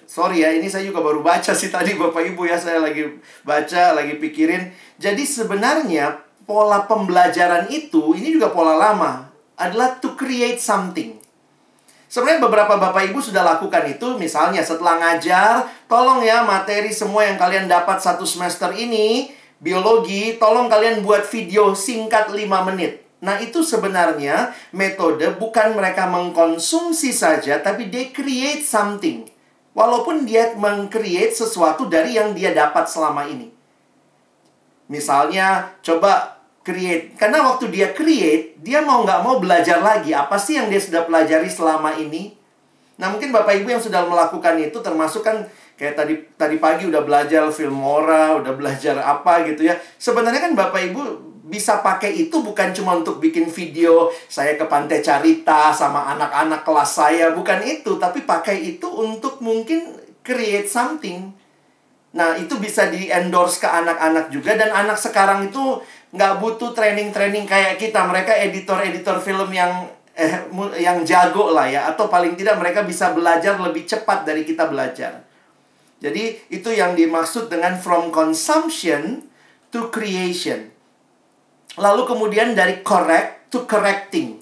sorry ya, ini saya juga baru baca sih tadi Bapak Ibu ya, saya lagi baca, lagi pikirin. Jadi sebenarnya pola pembelajaran itu ini juga pola lama adalah to create something. Sebenarnya beberapa Bapak Ibu sudah lakukan itu, misalnya setelah ngajar, tolong ya materi semua yang kalian dapat satu semester ini, biologi, tolong kalian buat video singkat 5 menit. Nah, itu sebenarnya metode bukan mereka mengkonsumsi saja, tapi they create something. Walaupun dia mengcreate sesuatu dari yang dia dapat selama ini. Misalnya, coba create. Karena waktu dia create, dia mau nggak mau belajar lagi. Apa sih yang dia sudah pelajari selama ini? Nah, mungkin Bapak Ibu yang sudah melakukan itu termasuk kan kayak tadi tadi pagi udah belajar filmora, udah belajar apa gitu ya. Sebenarnya kan Bapak Ibu bisa pakai itu bukan cuma untuk bikin video saya ke pantai Carita sama anak-anak kelas saya, bukan itu, tapi pakai itu untuk mungkin create something. Nah, itu bisa di-endorse ke anak-anak juga dan anak sekarang itu nggak butuh training-training kayak kita. Mereka editor-editor film yang eh, yang jago lah ya atau paling tidak mereka bisa belajar lebih cepat dari kita belajar. Jadi, itu yang dimaksud dengan from consumption to creation. Lalu kemudian dari correct to correcting.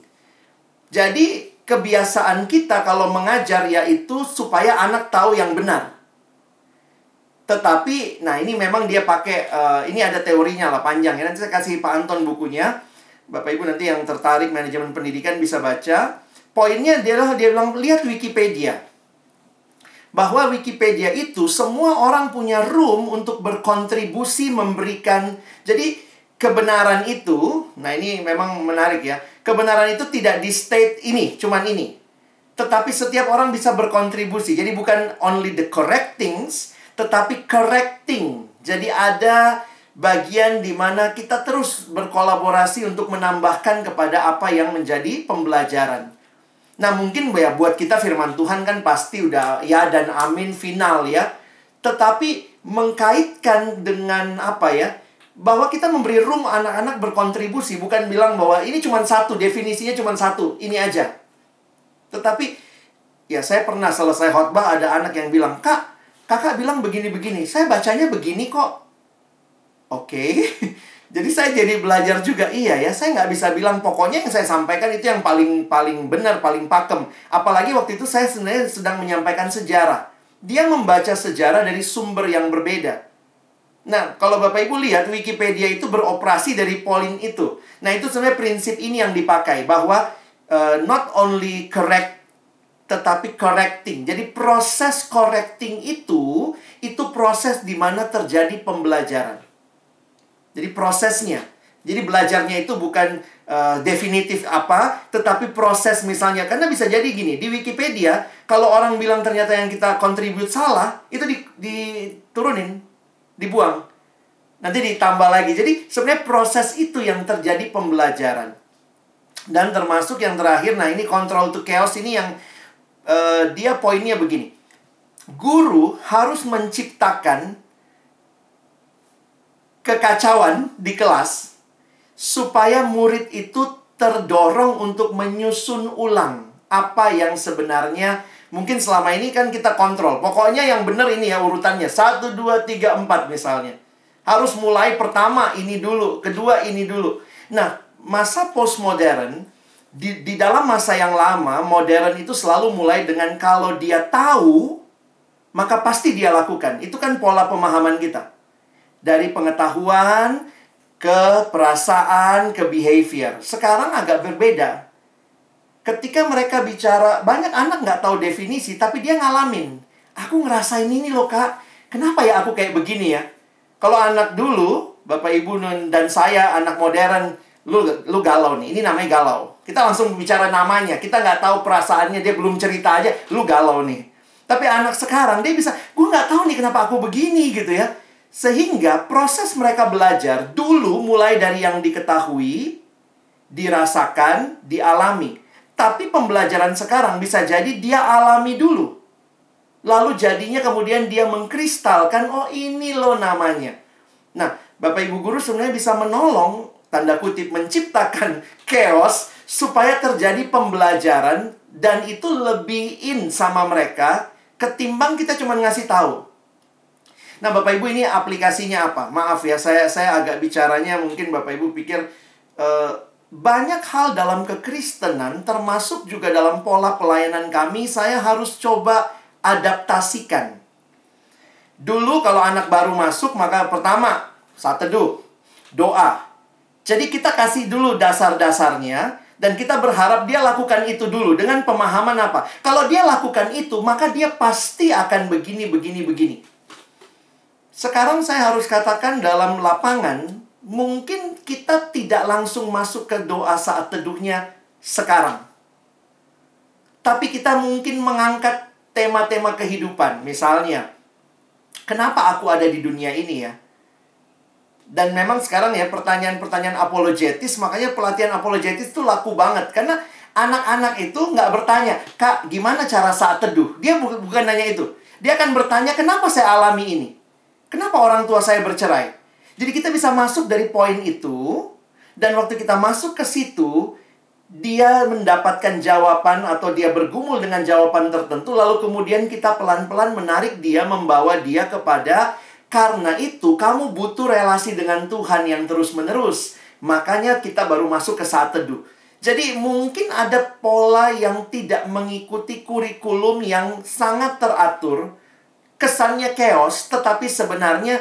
Jadi kebiasaan kita kalau mengajar yaitu supaya anak tahu yang benar. Tetapi, nah ini memang dia pakai, uh, ini ada teorinya lah panjang ya. Nanti saya kasih Pak Anton bukunya. Bapak Ibu nanti yang tertarik manajemen pendidikan bisa baca. Poinnya adalah dia bilang, lihat Wikipedia. Bahwa Wikipedia itu semua orang punya room untuk berkontribusi memberikan. Jadi kebenaran itu, nah ini memang menarik ya. Kebenaran itu tidak di state ini, cuman ini. Tetapi setiap orang bisa berkontribusi. Jadi bukan only the correct things, tetapi correcting. Jadi ada bagian di mana kita terus berkolaborasi untuk menambahkan kepada apa yang menjadi pembelajaran. Nah, mungkin ya buat kita firman Tuhan kan pasti udah ya dan amin final ya. Tetapi mengkaitkan dengan apa ya? bahwa kita memberi room anak-anak berkontribusi bukan bilang bahwa ini cuma satu definisinya cuma satu ini aja tetapi ya saya pernah selesai khotbah ada anak yang bilang kak kakak bilang begini-begini saya bacanya begini kok oke [LAUGHS] jadi saya jadi belajar juga iya ya saya nggak bisa bilang pokoknya yang saya sampaikan itu yang paling paling benar paling pakem apalagi waktu itu saya sebenarnya sedang menyampaikan sejarah dia membaca sejarah dari sumber yang berbeda Nah, kalau Bapak Ibu lihat Wikipedia itu beroperasi dari poin itu. Nah, itu sebenarnya prinsip ini yang dipakai bahwa uh, not only correct tetapi correcting. Jadi proses correcting itu itu proses di mana terjadi pembelajaran. Jadi prosesnya. Jadi belajarnya itu bukan uh, definitif apa, tetapi proses misalnya. Karena bisa jadi gini, di Wikipedia, kalau orang bilang ternyata yang kita kontribut salah, itu diturunin dibuang. Nanti ditambah lagi. Jadi sebenarnya proses itu yang terjadi pembelajaran. Dan termasuk yang terakhir, nah ini control to chaos ini yang uh, dia poinnya begini. Guru harus menciptakan kekacauan di kelas supaya murid itu terdorong untuk menyusun ulang apa yang sebenarnya Mungkin selama ini kan kita kontrol. Pokoknya yang benar ini ya urutannya. satu dua tiga empat misalnya. Harus mulai pertama ini dulu, kedua ini dulu. Nah, masa postmodern, di, di dalam masa yang lama, modern itu selalu mulai dengan kalau dia tahu, maka pasti dia lakukan. Itu kan pola pemahaman kita. Dari pengetahuan ke perasaan ke behavior. Sekarang agak berbeda ketika mereka bicara, banyak anak nggak tahu definisi, tapi dia ngalamin. Aku ngerasain ini loh kak, kenapa ya aku kayak begini ya? Kalau anak dulu, Bapak Ibu dan saya, anak modern, lu, lu galau nih, ini namanya galau. Kita langsung bicara namanya, kita nggak tahu perasaannya, dia belum cerita aja, lu galau nih. Tapi anak sekarang, dia bisa, gue nggak tahu nih kenapa aku begini gitu ya. Sehingga proses mereka belajar dulu mulai dari yang diketahui, dirasakan, dialami. Tapi pembelajaran sekarang bisa jadi dia alami dulu. Lalu jadinya kemudian dia mengkristalkan, oh ini loh namanya. Nah, Bapak Ibu Guru sebenarnya bisa menolong, tanda kutip, menciptakan [LAUGHS] chaos supaya terjadi pembelajaran dan itu lebih in sama mereka ketimbang kita cuma ngasih tahu. Nah, Bapak Ibu ini aplikasinya apa? Maaf ya, saya saya agak bicaranya mungkin Bapak Ibu pikir uh, banyak hal dalam kekristenan, termasuk juga dalam pola pelayanan kami, saya harus coba adaptasikan. Dulu kalau anak baru masuk, maka pertama, saat teduh, doa. Jadi kita kasih dulu dasar-dasarnya, dan kita berharap dia lakukan itu dulu dengan pemahaman apa. Kalau dia lakukan itu, maka dia pasti akan begini, begini, begini. Sekarang saya harus katakan dalam lapangan, mungkin kita tidak langsung masuk ke doa saat teduhnya sekarang. Tapi kita mungkin mengangkat tema-tema kehidupan. Misalnya, kenapa aku ada di dunia ini ya? Dan memang sekarang ya pertanyaan-pertanyaan apologetis, makanya pelatihan apologetis itu laku banget. Karena anak-anak itu nggak bertanya, Kak, gimana cara saat teduh? Dia bukan, nanya itu. Dia akan bertanya, kenapa saya alami ini? Kenapa orang tua saya bercerai? Jadi kita bisa masuk dari poin itu dan waktu kita masuk ke situ dia mendapatkan jawaban atau dia bergumul dengan jawaban tertentu lalu kemudian kita pelan-pelan menarik dia membawa dia kepada karena itu kamu butuh relasi dengan Tuhan yang terus-menerus. Makanya kita baru masuk ke saat teduh. Jadi mungkin ada pola yang tidak mengikuti kurikulum yang sangat teratur. Kesannya chaos, tetapi sebenarnya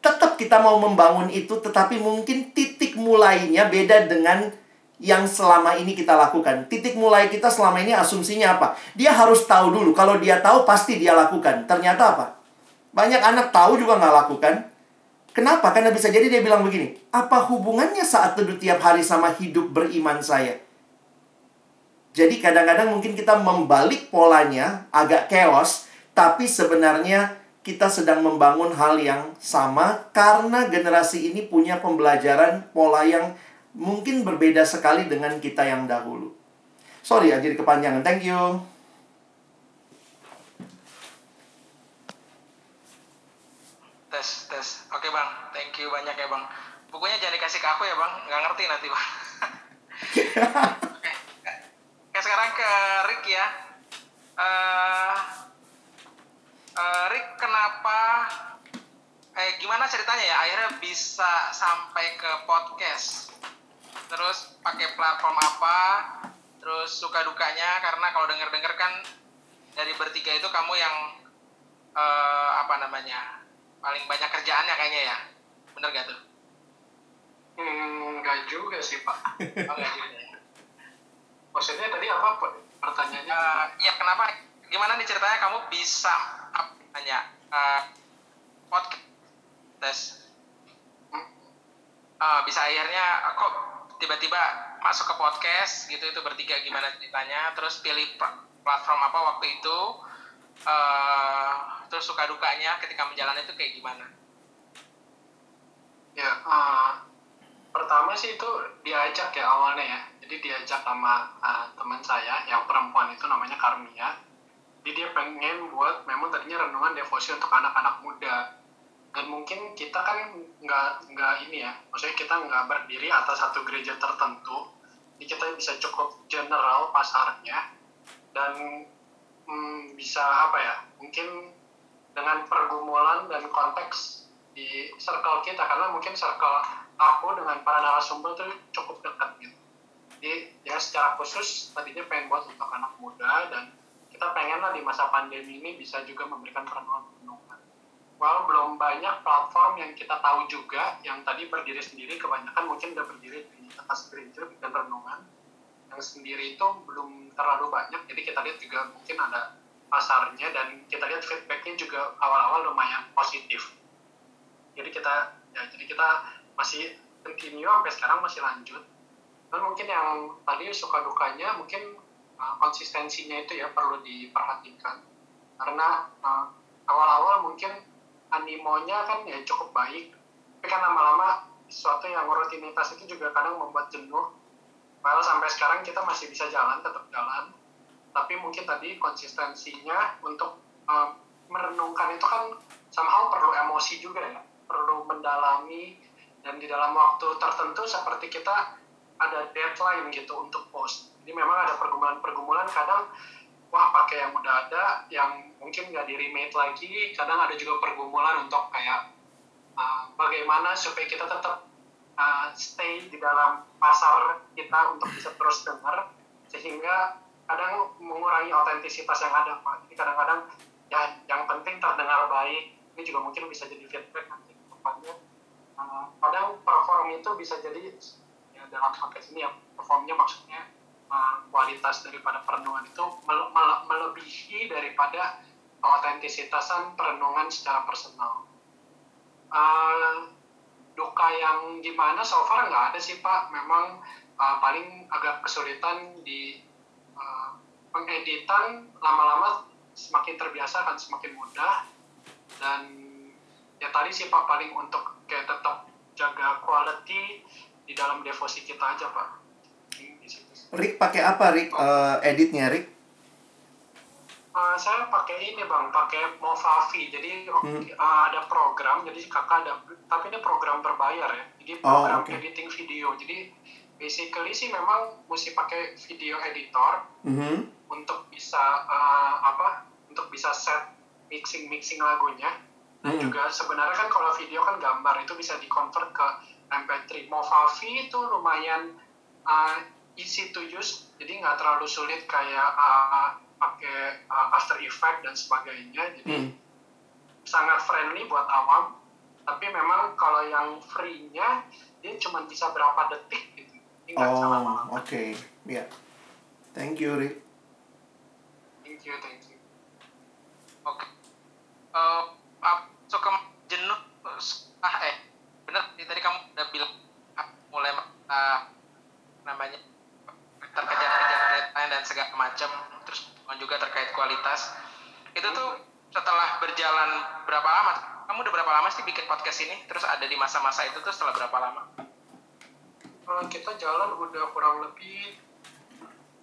tetap kita mau membangun itu, tetapi mungkin titik mulainya beda dengan yang selama ini kita lakukan. Titik mulai kita selama ini asumsinya apa? Dia harus tahu dulu. Kalau dia tahu, pasti dia lakukan. Ternyata apa? Banyak anak tahu juga nggak lakukan. Kenapa? Karena bisa jadi dia bilang begini, apa hubungannya saat teduh tiap hari sama hidup beriman saya? Jadi kadang-kadang mungkin kita membalik polanya agak chaos, tapi sebenarnya kita sedang membangun hal yang sama karena generasi ini punya pembelajaran pola yang mungkin berbeda sekali dengan kita yang dahulu. Sorry ya, jadi kepanjangan. Thank you. tes tes. Oke bang. Thank you banyak ya bang. Bukunya jangan dikasih ke aku ya bang. Nggak ngerti nanti bang. [LAUGHS] Oke. Oke sekarang ke Rick ya. Uh, uh, Rick kenapa? Eh gimana ceritanya ya? Akhirnya bisa sampai ke podcast. Terus pakai platform apa? Terus suka dukanya? Karena kalau denger denger kan dari bertiga itu kamu yang uh, apa namanya paling banyak kerjaannya kayaknya ya. Bener gak tuh? Hmm nggak juga sih pak. Oh, juga ya. Maksudnya tadi apa pertanyaannya? Uh, ya kenapa? Gimana nih ceritanya? Kamu bisa namanya uh, podcast uh, bisa akhirnya kok tiba-tiba masuk ke podcast gitu itu bertiga gimana ceritanya terus pilih platform apa waktu itu uh, terus suka dukanya ketika menjalani itu kayak gimana? Ya, uh, pertama sih itu diajak ya awalnya ya. Jadi diajak sama uh, teman saya yang perempuan itu namanya Karmia. Jadi dia pengen buat memang tadinya renungan devosi untuk anak-anak muda. Dan mungkin kita kan nggak nggak ini ya, maksudnya kita nggak berdiri atas satu gereja tertentu. Jadi kita bisa cukup general pasarnya dan hmm, bisa apa ya? Mungkin dengan pergumulan dan konteks di circle kita karena mungkin circle aku dengan para narasumber itu cukup dekat gitu. Jadi ya secara khusus tadinya pengen buat untuk anak muda dan kita pengen lah di masa pandemi ini bisa juga memberikan perenungan-perenungan. Well, belum banyak platform yang kita tahu juga yang tadi berdiri sendiri kebanyakan mungkin udah berdiri di atas gereja dan renungan yang sendiri itu belum terlalu banyak jadi kita lihat juga mungkin ada pasarnya dan kita lihat feedbacknya juga awal-awal lumayan positif. Jadi kita ya jadi kita masih continue sampai sekarang masih lanjut. Dan mungkin yang tadi suka dukanya mungkin uh, konsistensinya itu ya perlu diperhatikan. Karena uh, awal-awal mungkin animonya kan ya cukup baik, tapi kan lama-lama sesuatu yang rutinitas itu juga kadang membuat jenuh. Padahal sampai sekarang kita masih bisa jalan, tetap jalan. Tapi mungkin tadi konsistensinya untuk um, merenungkan itu kan somehow perlu emosi juga ya perlu mendalami. Dan di dalam waktu tertentu seperti kita ada deadline gitu untuk post jadi memang ada pergumulan-pergumulan kadang wah pakai yang udah ada yang mungkin nggak di remake lagi kadang ada juga pergumulan untuk kayak uh, bagaimana supaya kita tetap uh, stay di dalam pasar kita untuk bisa terus dengar sehingga kadang mengurangi otentisitas yang ada pak. Jadi kadang-kadang ya yang penting terdengar baik ini juga mungkin bisa jadi feedback nanti depannya. Uh, kadang perform itu bisa jadi ya dalam konteks ini ya performnya maksudnya kualitas daripada perenungan itu mele mele melebihi daripada otentisitasan perenungan secara personal. Uh, duka yang gimana? So far nggak ada sih pak. Memang uh, paling agak kesulitan di uh, pengeditan lama-lama semakin terbiasa akan semakin mudah. Dan ya tadi sih pak paling untuk kayak tetap jaga quality di dalam devosi kita aja pak Rick pakai apa Rick uh, editnya Rick? Uh, saya pakai ini bang, pakai Movavi. Jadi hmm. uh, ada program, jadi kakak ada, tapi ini program berbayar ya. Jadi oh, program oh, okay. editing video. Jadi basically sih memang mesti pakai video editor mm-hmm. untuk bisa uh, apa untuk bisa set mixing mixing lagunya dan mm-hmm. juga sebenarnya kan kalau video kan gambar itu bisa di convert ke MP3 Movavi itu lumayan uh, easy to use jadi nggak terlalu sulit kayak uh, pakai uh, After Effects dan sebagainya jadi mm. sangat friendly buat awam tapi memang kalau yang free-nya dia cuma bisa berapa detik gitu oh oke okay. ya yeah. thank you Rick thank you thank you oke okay. uh, so ke jenuh ah eh bilang mulai uh, namanya terkejar-kejar deadline dan segala macam terus juga terkait kualitas. Itu tuh setelah berjalan berapa lama? Kamu udah berapa lama sih bikin podcast ini? Terus ada di masa-masa itu tuh setelah berapa lama? Uh, kita jalan udah kurang lebih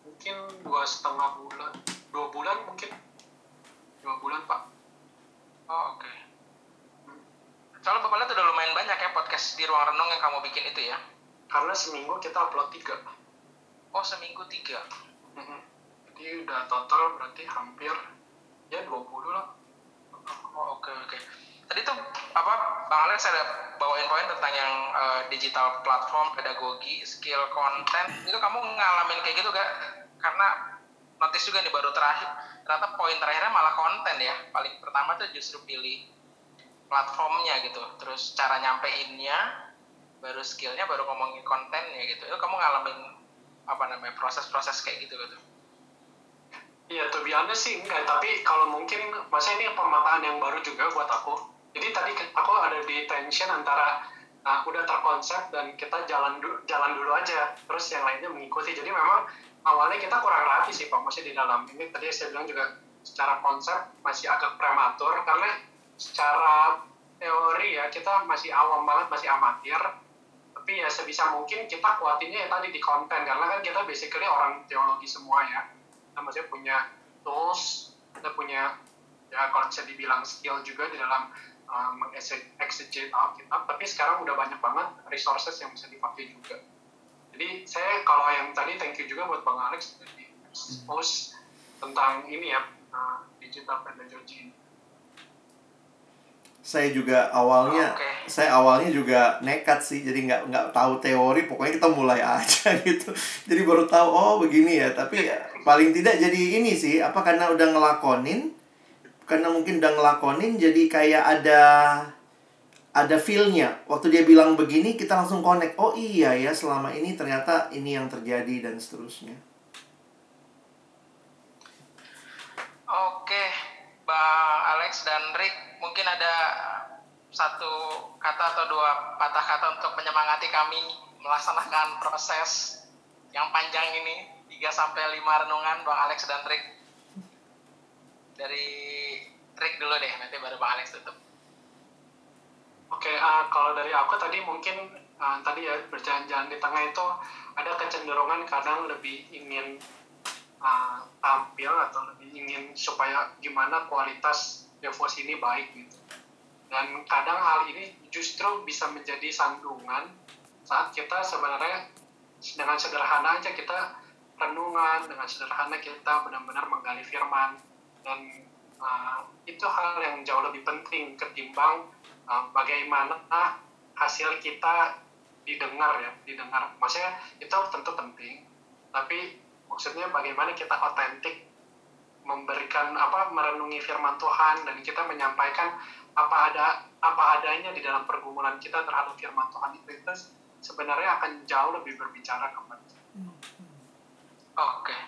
mungkin dua setengah bulan. Dua bulan mungkin. Dua bulan pak. Oh oke. Okay. soalnya bapak lihat udah lumayan banyak ya podcast di ruang renung yang kamu bikin itu ya? Karena seminggu kita upload tiga. Oh seminggu tiga jadi udah total berarti hampir ya 20 lah. Oh oke okay, oke. Okay. tadi tuh apa bang Alex ada bawain poin tentang yang uh, digital platform pedagogi skill konten. Itu kamu ngalamin kayak gitu gak karena notice juga nih baru terakhir ternyata poin terakhirnya malah konten ya. Paling pertama tuh justru pilih platformnya gitu. Terus cara nyampeinnya baru skillnya baru ngomongin kontennya gitu. Itu kamu ngalamin apa namanya proses-proses kayak gitu gitu Iya, tuh biasanya sih enggak, tapi kalau mungkin, masa ini pemataan yang baru juga buat aku. Jadi tadi aku ada di tension antara nah, udah terkonsep dan kita jalan du jalan dulu aja, terus yang lainnya mengikuti. Jadi memang awalnya kita kurang rapi sih Pak, masih di dalam ini tadi saya bilang juga secara konsep masih agak prematur karena secara teori ya kita masih awam banget, masih amatir. Tapi ya sebisa mungkin kita kuatinya ya tadi di konten. Karena kan kita basically orang teologi semua ya. Kita maksudnya punya tools, kita punya ya kalau bisa dibilang skill juga di dalam uh, mengexegete Alkitab, tapi sekarang udah banyak banget resources yang bisa dipakai juga. Jadi saya kalau yang tadi thank you juga buat Bang Alex di post tentang ini ya uh, digital pedagogy saya juga awalnya okay. saya awalnya juga nekat sih jadi nggak nggak tahu teori pokoknya kita mulai [LAUGHS] aja gitu. Jadi baru tahu oh begini ya. Tapi ya, paling tidak jadi ini sih apa karena udah ngelakonin karena mungkin udah ngelakonin jadi kayak ada ada feelnya. Waktu dia bilang begini kita langsung connect. Oh iya ya selama ini ternyata ini yang terjadi dan seterusnya. Oke bang Alex dan Rick mungkin ada satu kata atau dua patah kata untuk menyemangati kami melaksanakan proses yang panjang ini 3 sampai 5 renungan Bang Alex dan Rick. Dari Rick dulu deh, nanti baru Bang Alex tutup. Oke, uh, kalau dari aku tadi mungkin uh, tadi ya berjalan-jalan di tengah itu ada kecenderungan kadang lebih ingin uh, tampil atau lebih ingin supaya gimana kualitas devosi ini baik gitu. Dan kadang hal ini justru bisa menjadi sandungan saat kita sebenarnya dengan sederhana aja kita renungan, dengan sederhana kita benar-benar menggali firman dan uh, itu hal yang jauh lebih penting ketimbang uh, bagaimana hasil kita didengar ya, didengar. Maksudnya itu tentu penting, tapi maksudnya bagaimana kita otentik memberikan apa merenungi firman Tuhan dan kita menyampaikan apa ada apa adanya di dalam pergumulan kita terhadap firman Tuhan itu, itu sebenarnya akan jauh lebih berbicara kepada hmm. oh, Oke, okay.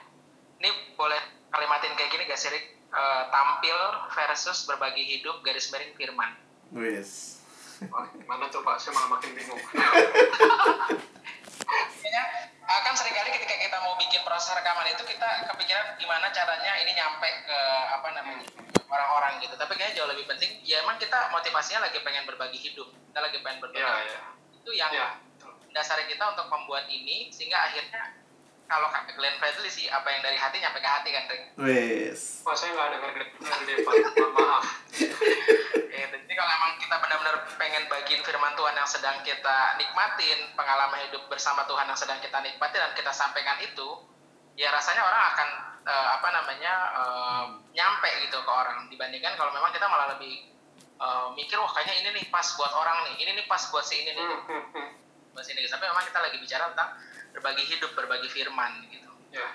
ini boleh kalimatin kayak gini gak sih, Uh, tampil versus berbagi hidup garis miring firman. Yes. Oh, mana tuh Pak? Saya malah makin bingung. [LAUGHS] kan sering kali ketika kita mau bikin proses rekaman itu kita kepikiran gimana caranya ini nyampe ke apa namanya orang-orang gitu tapi kayaknya jauh lebih penting ya emang kita motivasinya lagi pengen berbagi hidup kita lagi pengen berbagi yeah, yeah. itu yang yeah. dasar kita untuk membuat ini sehingga akhirnya kalau kata Glenn Fredly sih apa yang dari hati nyampe ke hati kan Rick? Wes. Wah saya nggak dengar Glenn Fredly maaf. ya, [LAUGHS] jadi kalau emang kita benar-benar pengen bagiin firman Tuhan yang sedang kita nikmatin, pengalaman hidup bersama Tuhan yang sedang kita nikmatin dan kita sampaikan itu, ya rasanya orang akan uh, apa namanya uh, nyampe gitu ke orang dibandingkan kalau memang kita malah lebih uh, mikir wah kayaknya ini nih pas buat orang nih, ini nih pas buat si ini nih. Hmm, hmm, hmm. Buat si ini. Tapi memang kita lagi bicara tentang berbagi hidup, berbagi firman gitu. Ya.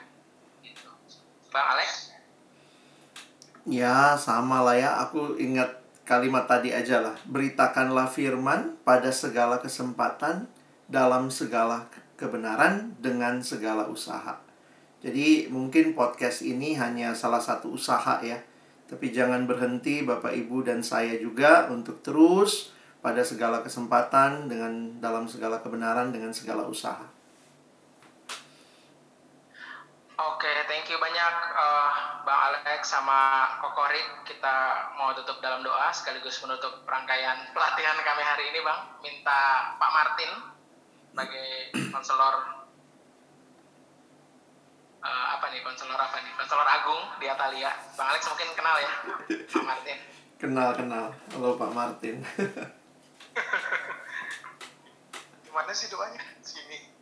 Gitu. Bang Alex? Ya, sama lah ya. Aku ingat kalimat tadi aja lah. Beritakanlah firman pada segala kesempatan dalam segala kebenaran dengan segala usaha. Jadi mungkin podcast ini hanya salah satu usaha ya. Tapi jangan berhenti Bapak Ibu dan saya juga untuk terus pada segala kesempatan dengan dalam segala kebenaran dengan segala usaha. Oke, thank you banyak uh, Bang Alex sama Kokorik. Kita mau tutup dalam doa sekaligus menutup rangkaian [LAUGHS] pelatihan kami hari ini, Bang. Minta Pak Martin sebagai konselor uh, apa nih? Konselor apa nih? Konselor agung di Atalia. Bang Alex mungkin kenal ya Pak Martin. [LAUGHS] Kenal kenal. Halo Pak Martin. [LAUGHS] Gimana sih doanya? Sini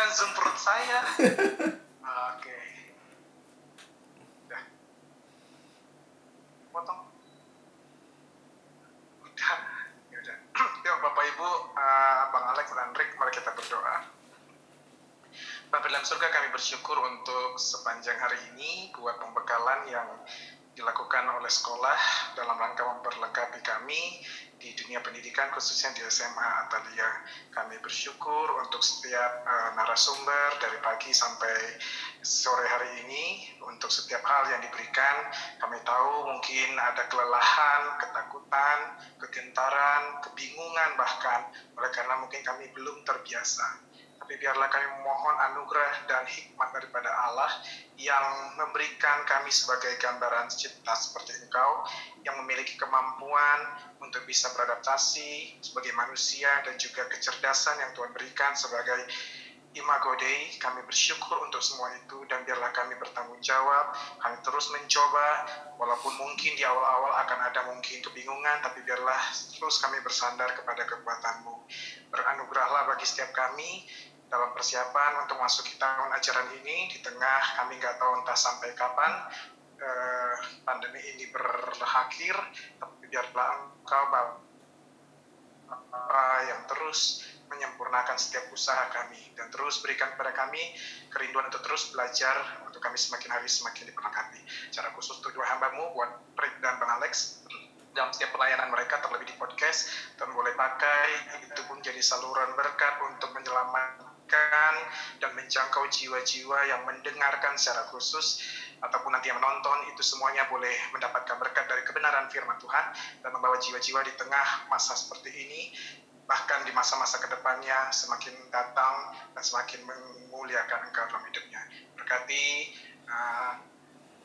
jangan zoom perut saya. [LAUGHS] Oke. Udah. Potong. Udah. Ya udah. [CLEARS THROAT] Ya bapak ibu uh, bang Alex dan Rick mari kita berdoa. Bapak dalam surga kami bersyukur untuk sepanjang hari ini buat pembekalan yang dilakukan oleh sekolah dalam rangka memperlengkapi kami di dunia pendidikan khususnya di SMA Atalia. Kami bersyukur untuk setiap uh, narasumber dari pagi sampai sore hari ini untuk setiap hal yang diberikan. Kami tahu mungkin ada kelelahan, ketakutan, kegentaran, kebingungan bahkan oleh karena mungkin kami belum terbiasa biarlah kami memohon anugerah dan hikmat daripada Allah yang memberikan kami sebagai gambaran cipta seperti engkau yang memiliki kemampuan untuk bisa beradaptasi sebagai manusia dan juga kecerdasan yang Tuhan berikan sebagai Imago Dei, kami bersyukur untuk semua itu dan biarlah kami bertanggung jawab, kami terus mencoba, walaupun mungkin di awal-awal akan ada mungkin kebingungan, tapi biarlah terus kami bersandar kepada kekuatanmu. Beranugerahlah bagi setiap kami, dalam persiapan untuk masuk ke tahun ajaran ini di tengah kami nggak tahu entah sampai kapan eh, pandemi ini berakhir tapi biarlah engkau Bapa yang terus menyempurnakan setiap usaha kami dan terus berikan kepada kami kerinduan untuk terus belajar untuk kami semakin hari semakin diperlengkapi. Cara khusus untuk dua hambamu buat Rick dan Bang Alex dalam setiap pelayanan mereka terlebih di podcast dan boleh pakai itu pun jadi saluran berkat untuk menyelamatkan dan menjangkau jiwa-jiwa yang mendengarkan secara khusus ataupun nanti yang menonton itu semuanya boleh mendapatkan berkat dari kebenaran firman Tuhan dan membawa jiwa-jiwa di tengah masa seperti ini. Bahkan di masa-masa ke depannya semakin datang dan semakin memuliakan engkau dalam hidupnya. Berkati uh,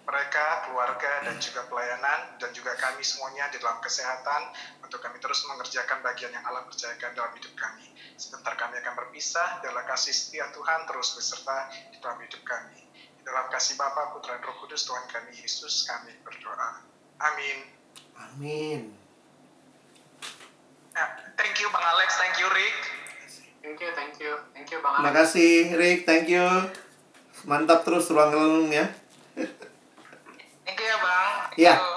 mereka, keluarga, dan juga pelayanan, dan juga kami semuanya di dalam kesehatan, untuk kami terus mengerjakan bagian yang Allah percayakan dalam hidup kami. Sebentar kami akan berpisah, dalam kasih setia Tuhan terus beserta di dalam hidup kami. Di dalam kasih Bapa, Putra, dan Roh Kudus, Tuhan kami, Yesus, kami berdoa. Amin. Amin. Nah, thank you Bang Alex, thank you Rick. Thank you, thank you, thank you Bang Terima Alex. kasih Rick, thank you. Mantap terus ruang renung ya. Thank you ya Bang. Iya. you.